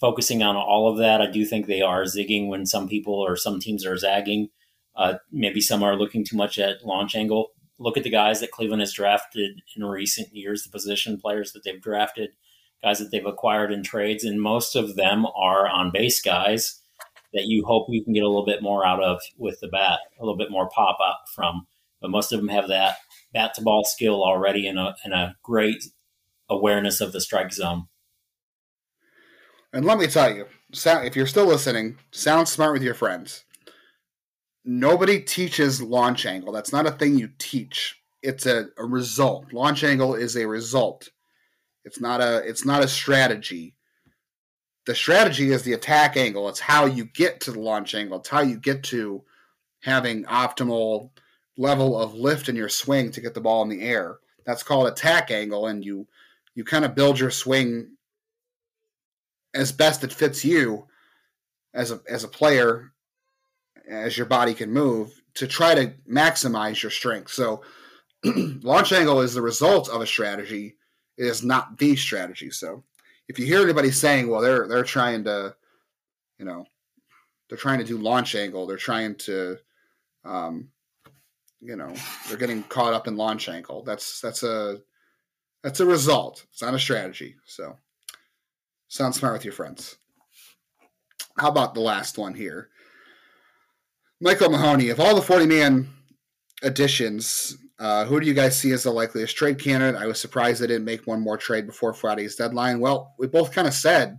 focusing on all of that. I do think they are zigging when some people or some teams are zagging. Uh, maybe some are looking too much at launch angle. Look at the guys that Cleveland has drafted in recent years, the position players that they've drafted, guys that they've acquired in trades, and most of them are on base guys that you hope you can get a little bit more out of with the bat, a little bit more pop up from. But most of them have that bat to ball skill already and a, and a great awareness of the strike zone. And let me tell you, if you're still listening, sound smart with your friends. Nobody teaches launch angle. That's not a thing you teach. It's a, a result. Launch angle is a result. It's not a it's not a strategy. The strategy is the attack angle. It's how you get to the launch angle. It's how you get to having optimal level of lift in your swing to get the ball in the air. That's called attack angle, and you you kind of build your swing as best it fits you as a as a player, as your body can move to try to maximize your strength. So launch angle is the result of a strategy. It is not the strategy. So if you hear anybody saying, well, they're they're trying to, you know, they're trying to do launch angle, they're trying to um, you know they're getting caught up in launch angle. That's that's a that's a result. It's not a strategy. So sound smart with your friends. How about the last one here? Michael Mahoney, of all the 40 man additions, uh, who do you guys see as the likeliest trade candidate? I was surprised they didn't make one more trade before Friday's deadline. Well, we both kind of said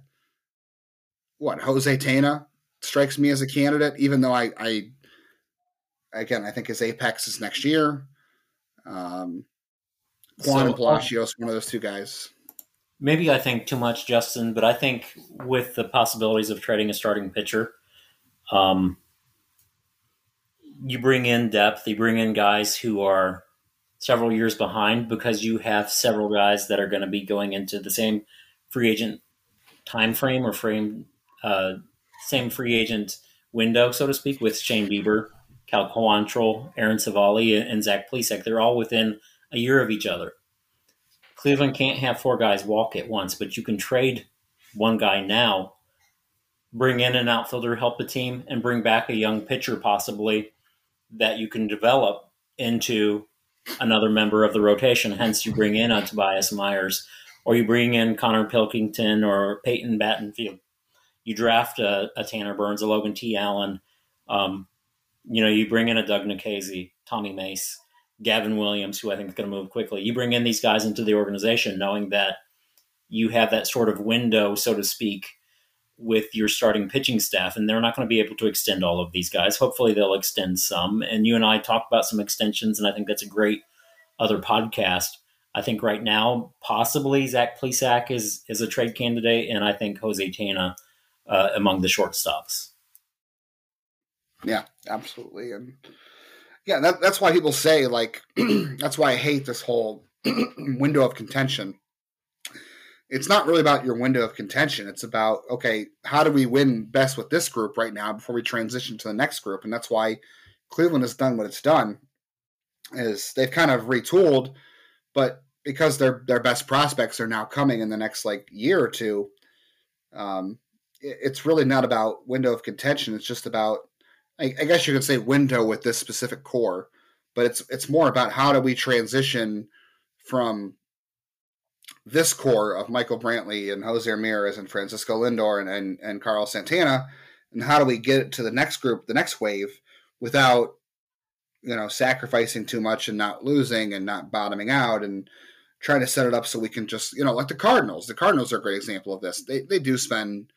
what Jose Tena strikes me as a candidate, even though I, I again, I think his apex is next year. Um, Kwan so, and Palacios, one of those two guys. Maybe I think too much, Justin, but I think with the possibilities of trading a starting pitcher, um, you bring in depth, you bring in guys who are several years behind because you have several guys that are going to be going into the same free agent time frame or frame, uh, same free agent window, so to speak, with Shane Bieber, Cal Quantrill, Aaron Civale, and Zach Plesac. They're all within a year of each other. Cleveland can't have four guys walk at once, but you can trade one guy now, bring in an outfielder, help the team, and bring back a young pitcher possibly that you can develop into another member of the rotation. Hence, you bring in a Tobias Myers, or you bring in Connor Pilkington or Peyton Battenfield. You draft a, a Tanner Burns, a Logan T. Allen. Um, you know, you bring in a Doug Nikhazy, Tommy Mace. Gavin Williams, who I think is going to move quickly. You bring in these guys into the organization knowing that you have that sort of window, so to speak, with your starting pitching staff, and they're not going to be able to extend all of these guys. Hopefully, they'll extend some. And you and I talked about some extensions, and I think that's a great other podcast. I think right now, possibly Zach Plesac is is a trade candidate, and I think Jose Tena uh, among the shortstops. Yeah, absolutely, and yeah, that, that's why people say like that's why I hate this whole window of contention. It's not really about your window of contention. It's about okay, how do we win best with this group right now before we transition to the next group? And that's why Cleveland has done what it's done. Is they've kind of retooled, but because their their best prospects are now coming in the next like year or two, um, it's really not about window of contention. It's just about I, I guess you could say window with this specific core, but it's it's more about how do we transition from this core of Michael Brantley and Jose Ramirez and Francisco Lindor and, and, and Carlos Santana, and how do we get to the next group, the next wave, without you know sacrificing too much and not losing and not bottoming out and trying to set it up so we can just you know like the Cardinals. The Cardinals are a great example of this. They they do spend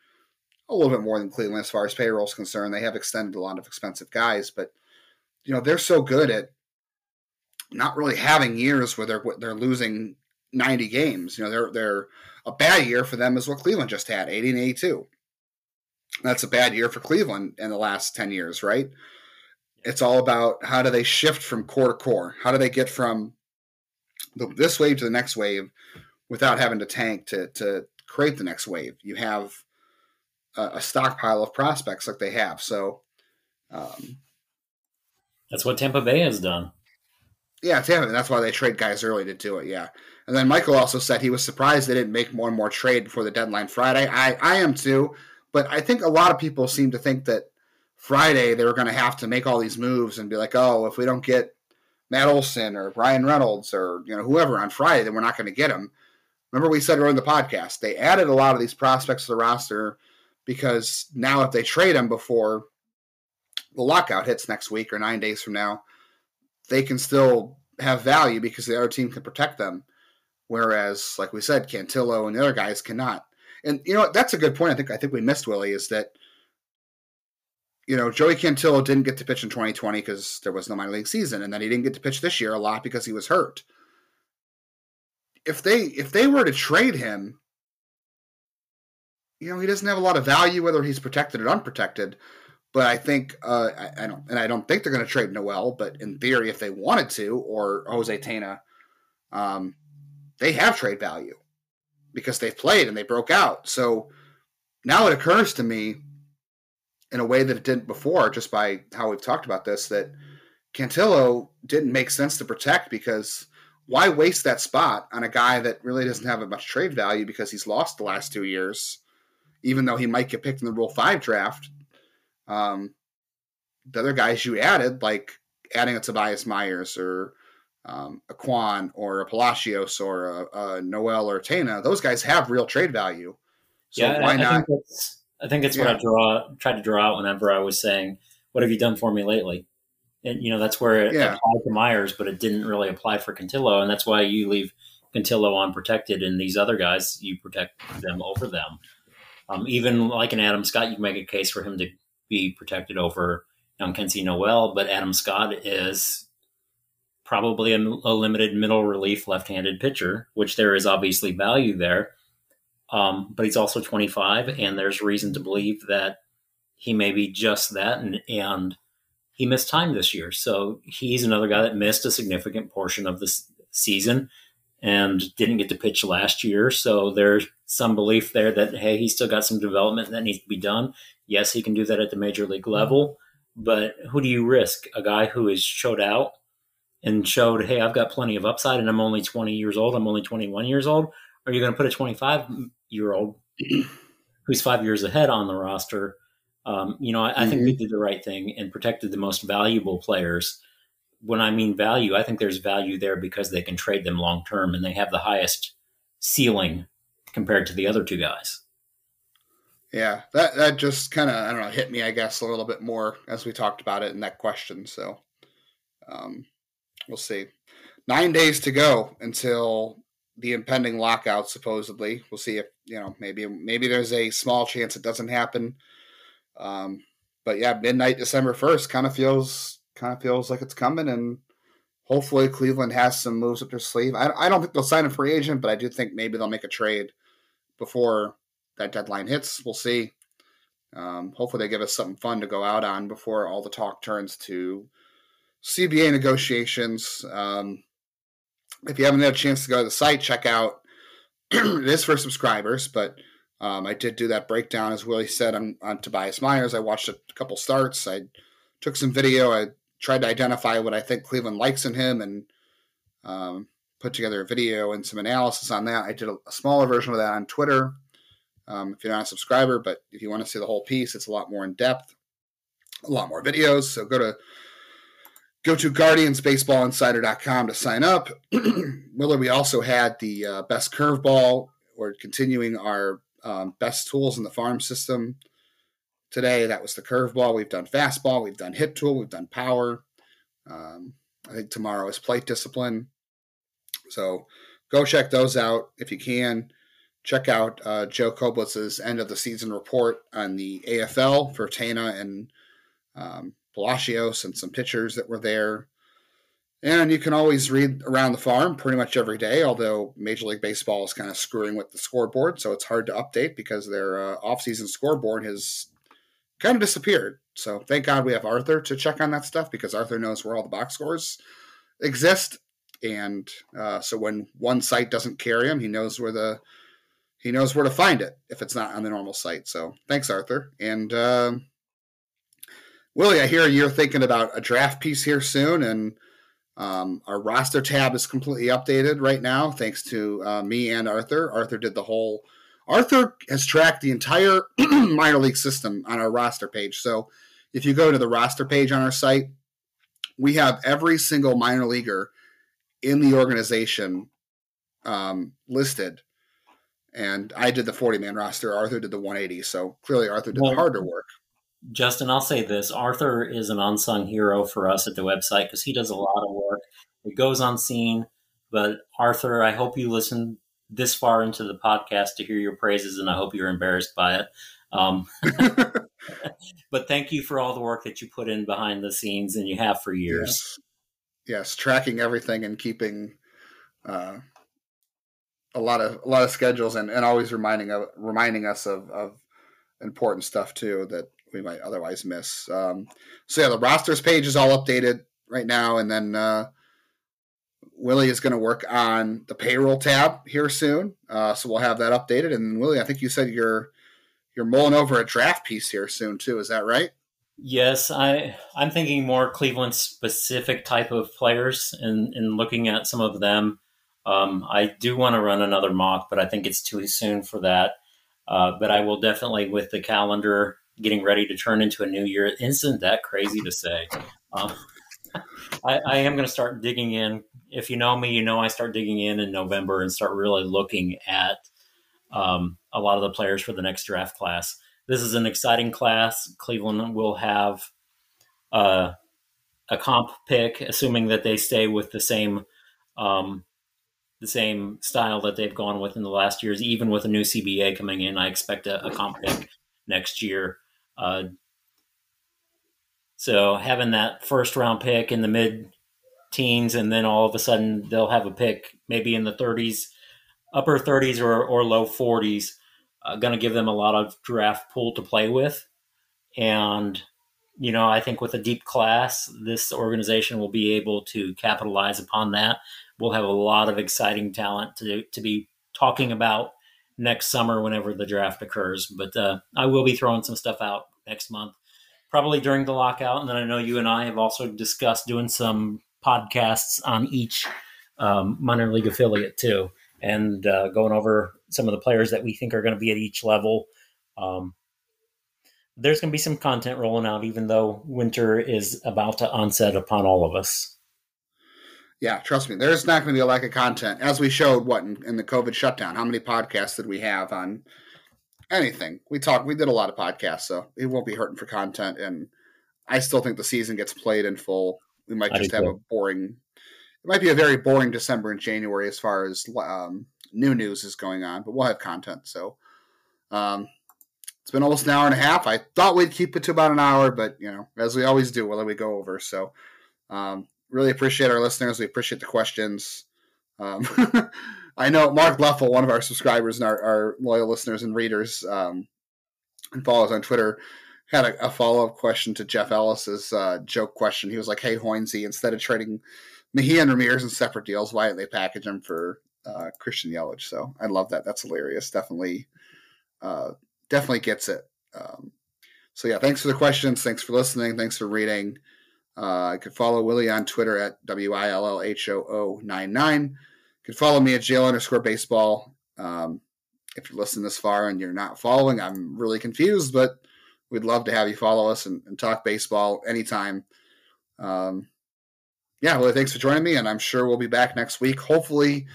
a little bit more than Cleveland as far as payroll is concerned. They have extended a lot of expensive guys, but you know they're so good at not really having years where they're they're losing 90 games. You know, they're they're a bad year for them is what Cleveland just had, 80 and 82. That's a bad year for Cleveland in the last 10 years, right? It's all about how do they shift from core to core? How do they get from the, this wave to the next wave without having to tank to to create the next wave? You have a, stockpile of prospects like they have. So um, that's what Tampa Bay has done. Yeah, Tampa. Bay that's why they trade guys early to do it. Yeah, and then Michael also said he was surprised they didn't make more and more trade before the deadline Friday. I I am too, but I think a lot of people seem to think that Friday they were going to have to make all these moves and be like, oh, if we don't get Matt Olson or Bryan Reynolds or you know whoever on Friday, then we're not going to get him. Remember we said in the podcast they added a lot of these prospects to the roster because now if they trade them before the lockout hits next week or nine days from now, they can still have value because the other team can protect them. Whereas, like we said, Cantillo and the other guys cannot. And you know that's a good point. I think I think we missed Willie is that you know Joey Cantillo didn't get to pitch in 2020 because there was no minor league season, and then he didn't get to pitch this year a lot because he was hurt. If they if they were to trade him you know, he doesn't have a lot of value whether he's protected or unprotected. But I think uh, I, I, don't, and I don't think they're going to trade Noel. But in theory, if they wanted to, or Jose Tena, um, they have trade value because they've played and they broke out. So now it occurs to me, in a way that it didn't before, just by how we've talked about this, that Cantillo didn't make sense to protect because why waste that spot on a guy that really doesn't have much trade value because he's lost the last two years? even though he might get picked in the Rule Five draft. Um, the other guys you added, like adding a Tobias Myers or um, a Kwan or a Palacios or a, a, Noel or Tena, those guys have real trade value. So yeah, why I, not? Think I think that's yeah. what I draw tried to draw out whenever I was saying, "What have you done for me lately?" And you know that's where it yeah. applied to Myers, but it didn't really apply for Cantillo, and that's why you leave Cantillo unprotected, and these other guys you protect them over them. Um, even like an Adam Scott, you can make a case for him to be protected over young Kenzie Noel, but Adam Scott is probably a, a limited middle relief left-handed pitcher, which there is obviously value there. Um, but he's also 25, and there's reason to believe that he may be just that, and, and he missed time this year. So he's another guy that missed a significant portion of the season. and didn't get to pitch last year. So there's some belief there that, hey, he's still got some development that needs to be done. Yes, he can do that at the major league level, but who do you risk? A guy who is showed out and showed, hey, I've got plenty of upside and I'm only 20 years old, I'm only 21 years old? Are you going to put a 25 year old who's five years ahead on the roster? Um, you know, I, mm-hmm. I think they mm-hmm. did the right thing and protected the most valuable players when I mean value, I think there's value there because they can trade them long term and they have the highest ceiling compared to the other two guys. Yeah, that that just kind of I don't know hit me I guess a little bit more as we talked about it in that question. So um, we'll see. Nine days to go until the impending lockout. Supposedly, we'll see if you know maybe maybe there's a small chance it doesn't happen. Um, but yeah, midnight December first kind of feels kind of feels like it's coming, and hopefully Cleveland has some moves up their sleeve. I, I don't think they'll sign a free agent, but I do think maybe they'll make a trade before that deadline hits. We'll see. Um, hopefully, they give us something fun to go out on before all the talk turns to CBA negotiations. Um, if you haven't had a chance to go to the site, check out. it is for subscribers, but um, I did do that breakdown, as Willie said, on, on Tobias Myers. I watched a couple starts. I took some video. I tried to identify what I think Cleveland likes in him and um, put together a video and some analysis on that. I did a, a smaller version of that on Twitter. Um, if you're not a subscriber, but if you want to see the whole piece, it's a lot more in depth, a lot more videos. So go to go to guardiansbaseballinsider.com to sign up. Miller, we also had the uh, best curveball. We're continuing our um, best tools in the farm system today. That was the curveball. We've done fastball. We've done hit tool. We've done power. Um, I think tomorrow is plate discipline. So go check those out if you can. Check out uh, Joe Koblitz's end of the season report on the AFL for Tena and um, Palacios and some pitchers that were there. And you can always read around the farm pretty much every day, although Major League Baseball is kind of screwing with the scoreboard, so it's hard to update because their uh, off-season scoreboard has kind of disappeared. So thank God we have Arthur to check on that stuff because Arthur knows where all the box scores exist, and uh, so when one site doesn't carry them, he knows where the he knows where to find it if it's not on the normal site. So thanks, Arthur. And uh, Willie, I hear you're thinking about a draft piece here soon, and um, our roster tab is completely updated right now, thanks to uh, me and Arthur. Arthur did the whole Arthur has tracked the entire minor league system on our roster page. So if you go to the roster page on our site, we have every single minor leaguer in the organization um, listed. And I did the 40 man roster. Arthur did the 180. So clearly, Arthur did well, the harder work. Justin, I'll say this Arthur is an unsung hero for us at the website because he does a lot of work. It goes unseen. But Arthur, I hope you listen this far into the podcast to hear your praises, and I hope you're embarrassed by it. Um, but thank you for all the work that you put in behind the scenes, and you have for years. Yes, yes tracking everything and keeping uh, a lot of a lot of schedules, and, and always reminding of, reminding us of, of important stuff too that we might otherwise miss. Um, so yeah, the rosters page is all updated right now, and then uh, Willie is going to work on the payroll tab here soon, uh, so we'll have that updated. And Willie, I think you said you're you're mulling over a draft piece here soon too. Is that right? Yes, I I'm thinking more Cleveland specific type of players and, and looking at some of them. Um, I do want to run another mock, but I think it's too soon for that. Uh, but I will definitely, with the calendar getting ready to turn into a new year, isn't that crazy to say? Um, I, I am going to start digging in. If you know me, you know I start digging in in November and start really looking at um, a lot of the players for the next draft class. This is an exciting class. Cleveland will have uh, a comp pick, assuming that they stay with the same um, the same style that they've gone with in the last years. Even with a new CBA coming in, I expect a, a comp pick next year. Uh, so having that first round pick in the mid teens, and then all of a sudden they'll have a pick maybe in the 30s, upper 30s or, or low 40s, uh, going to give them a lot of draft pool to play with. And, you know, I think with a deep class, this organization will be able to capitalize upon that we'll have a lot of exciting talent to to be talking about next summer whenever the draft occurs. But uh, I will be throwing some stuff out next month, probably during the lockout. And then I know you and I have also discussed doing some podcasts on each um, minor league affiliate too, and uh, going over some of the players that we think are going to be at each level. Um, there's going to be some content rolling out, even though winter is about to onset upon all of us. Yeah, trust me, there's not going to be a lack of content. As we showed, what in, in, the COVID shutdown, how many podcasts did we have on anything? We talked, we did a lot of podcasts, so it won't be hurting for content. And I still think the season gets played in full. We might just have a boring. It might be a very boring December and January as far as um, new news is going on, but we'll have content. So, um, it's been almost an hour and a half. I thought we'd keep it to about an hour, but you know, as we always do, we'll let we go over. So, um, really appreciate our listeners. We appreciate the questions. Um, I know Mark Leffel, one of our subscribers and our, our loyal listeners and readers, um, and follows on Twitter, had a, a follow up question to Jeff Ellis's uh, joke question. He was like, "Hey, Hoinsey, instead of trading Mejia and Ramirez in separate deals, why didn't they package them for uh, Christian Yelich?" So I love that. That's hilarious. Definitely, uh, definitely gets it. Um, so yeah, thanks for the questions. Thanks for listening. Thanks for reading. Uh, you can follow Willie on Twitter at W I L L H O O 99. You can follow me at jail underscore baseball. Um, if you're listening this far and you're not following, I'm really confused, but we'd love to have you follow us and, and talk baseball anytime. Um, yeah, Willie, thanks for joining me, and I'm sure we'll be back next week. Hopefully,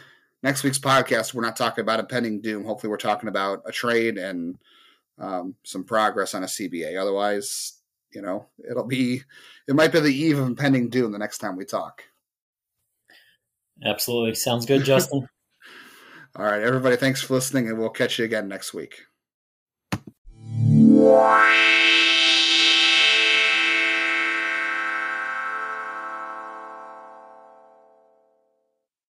next week's podcast, we're not talking about a pending doom. Hopefully, we're talking about a trade and um, some progress on a CBA. Otherwise, you know, it'll be it might be the eve of impending doom the next time we talk. Absolutely. Sounds good, Justin. All right, everybody, thanks for listening, and we'll catch you again next week.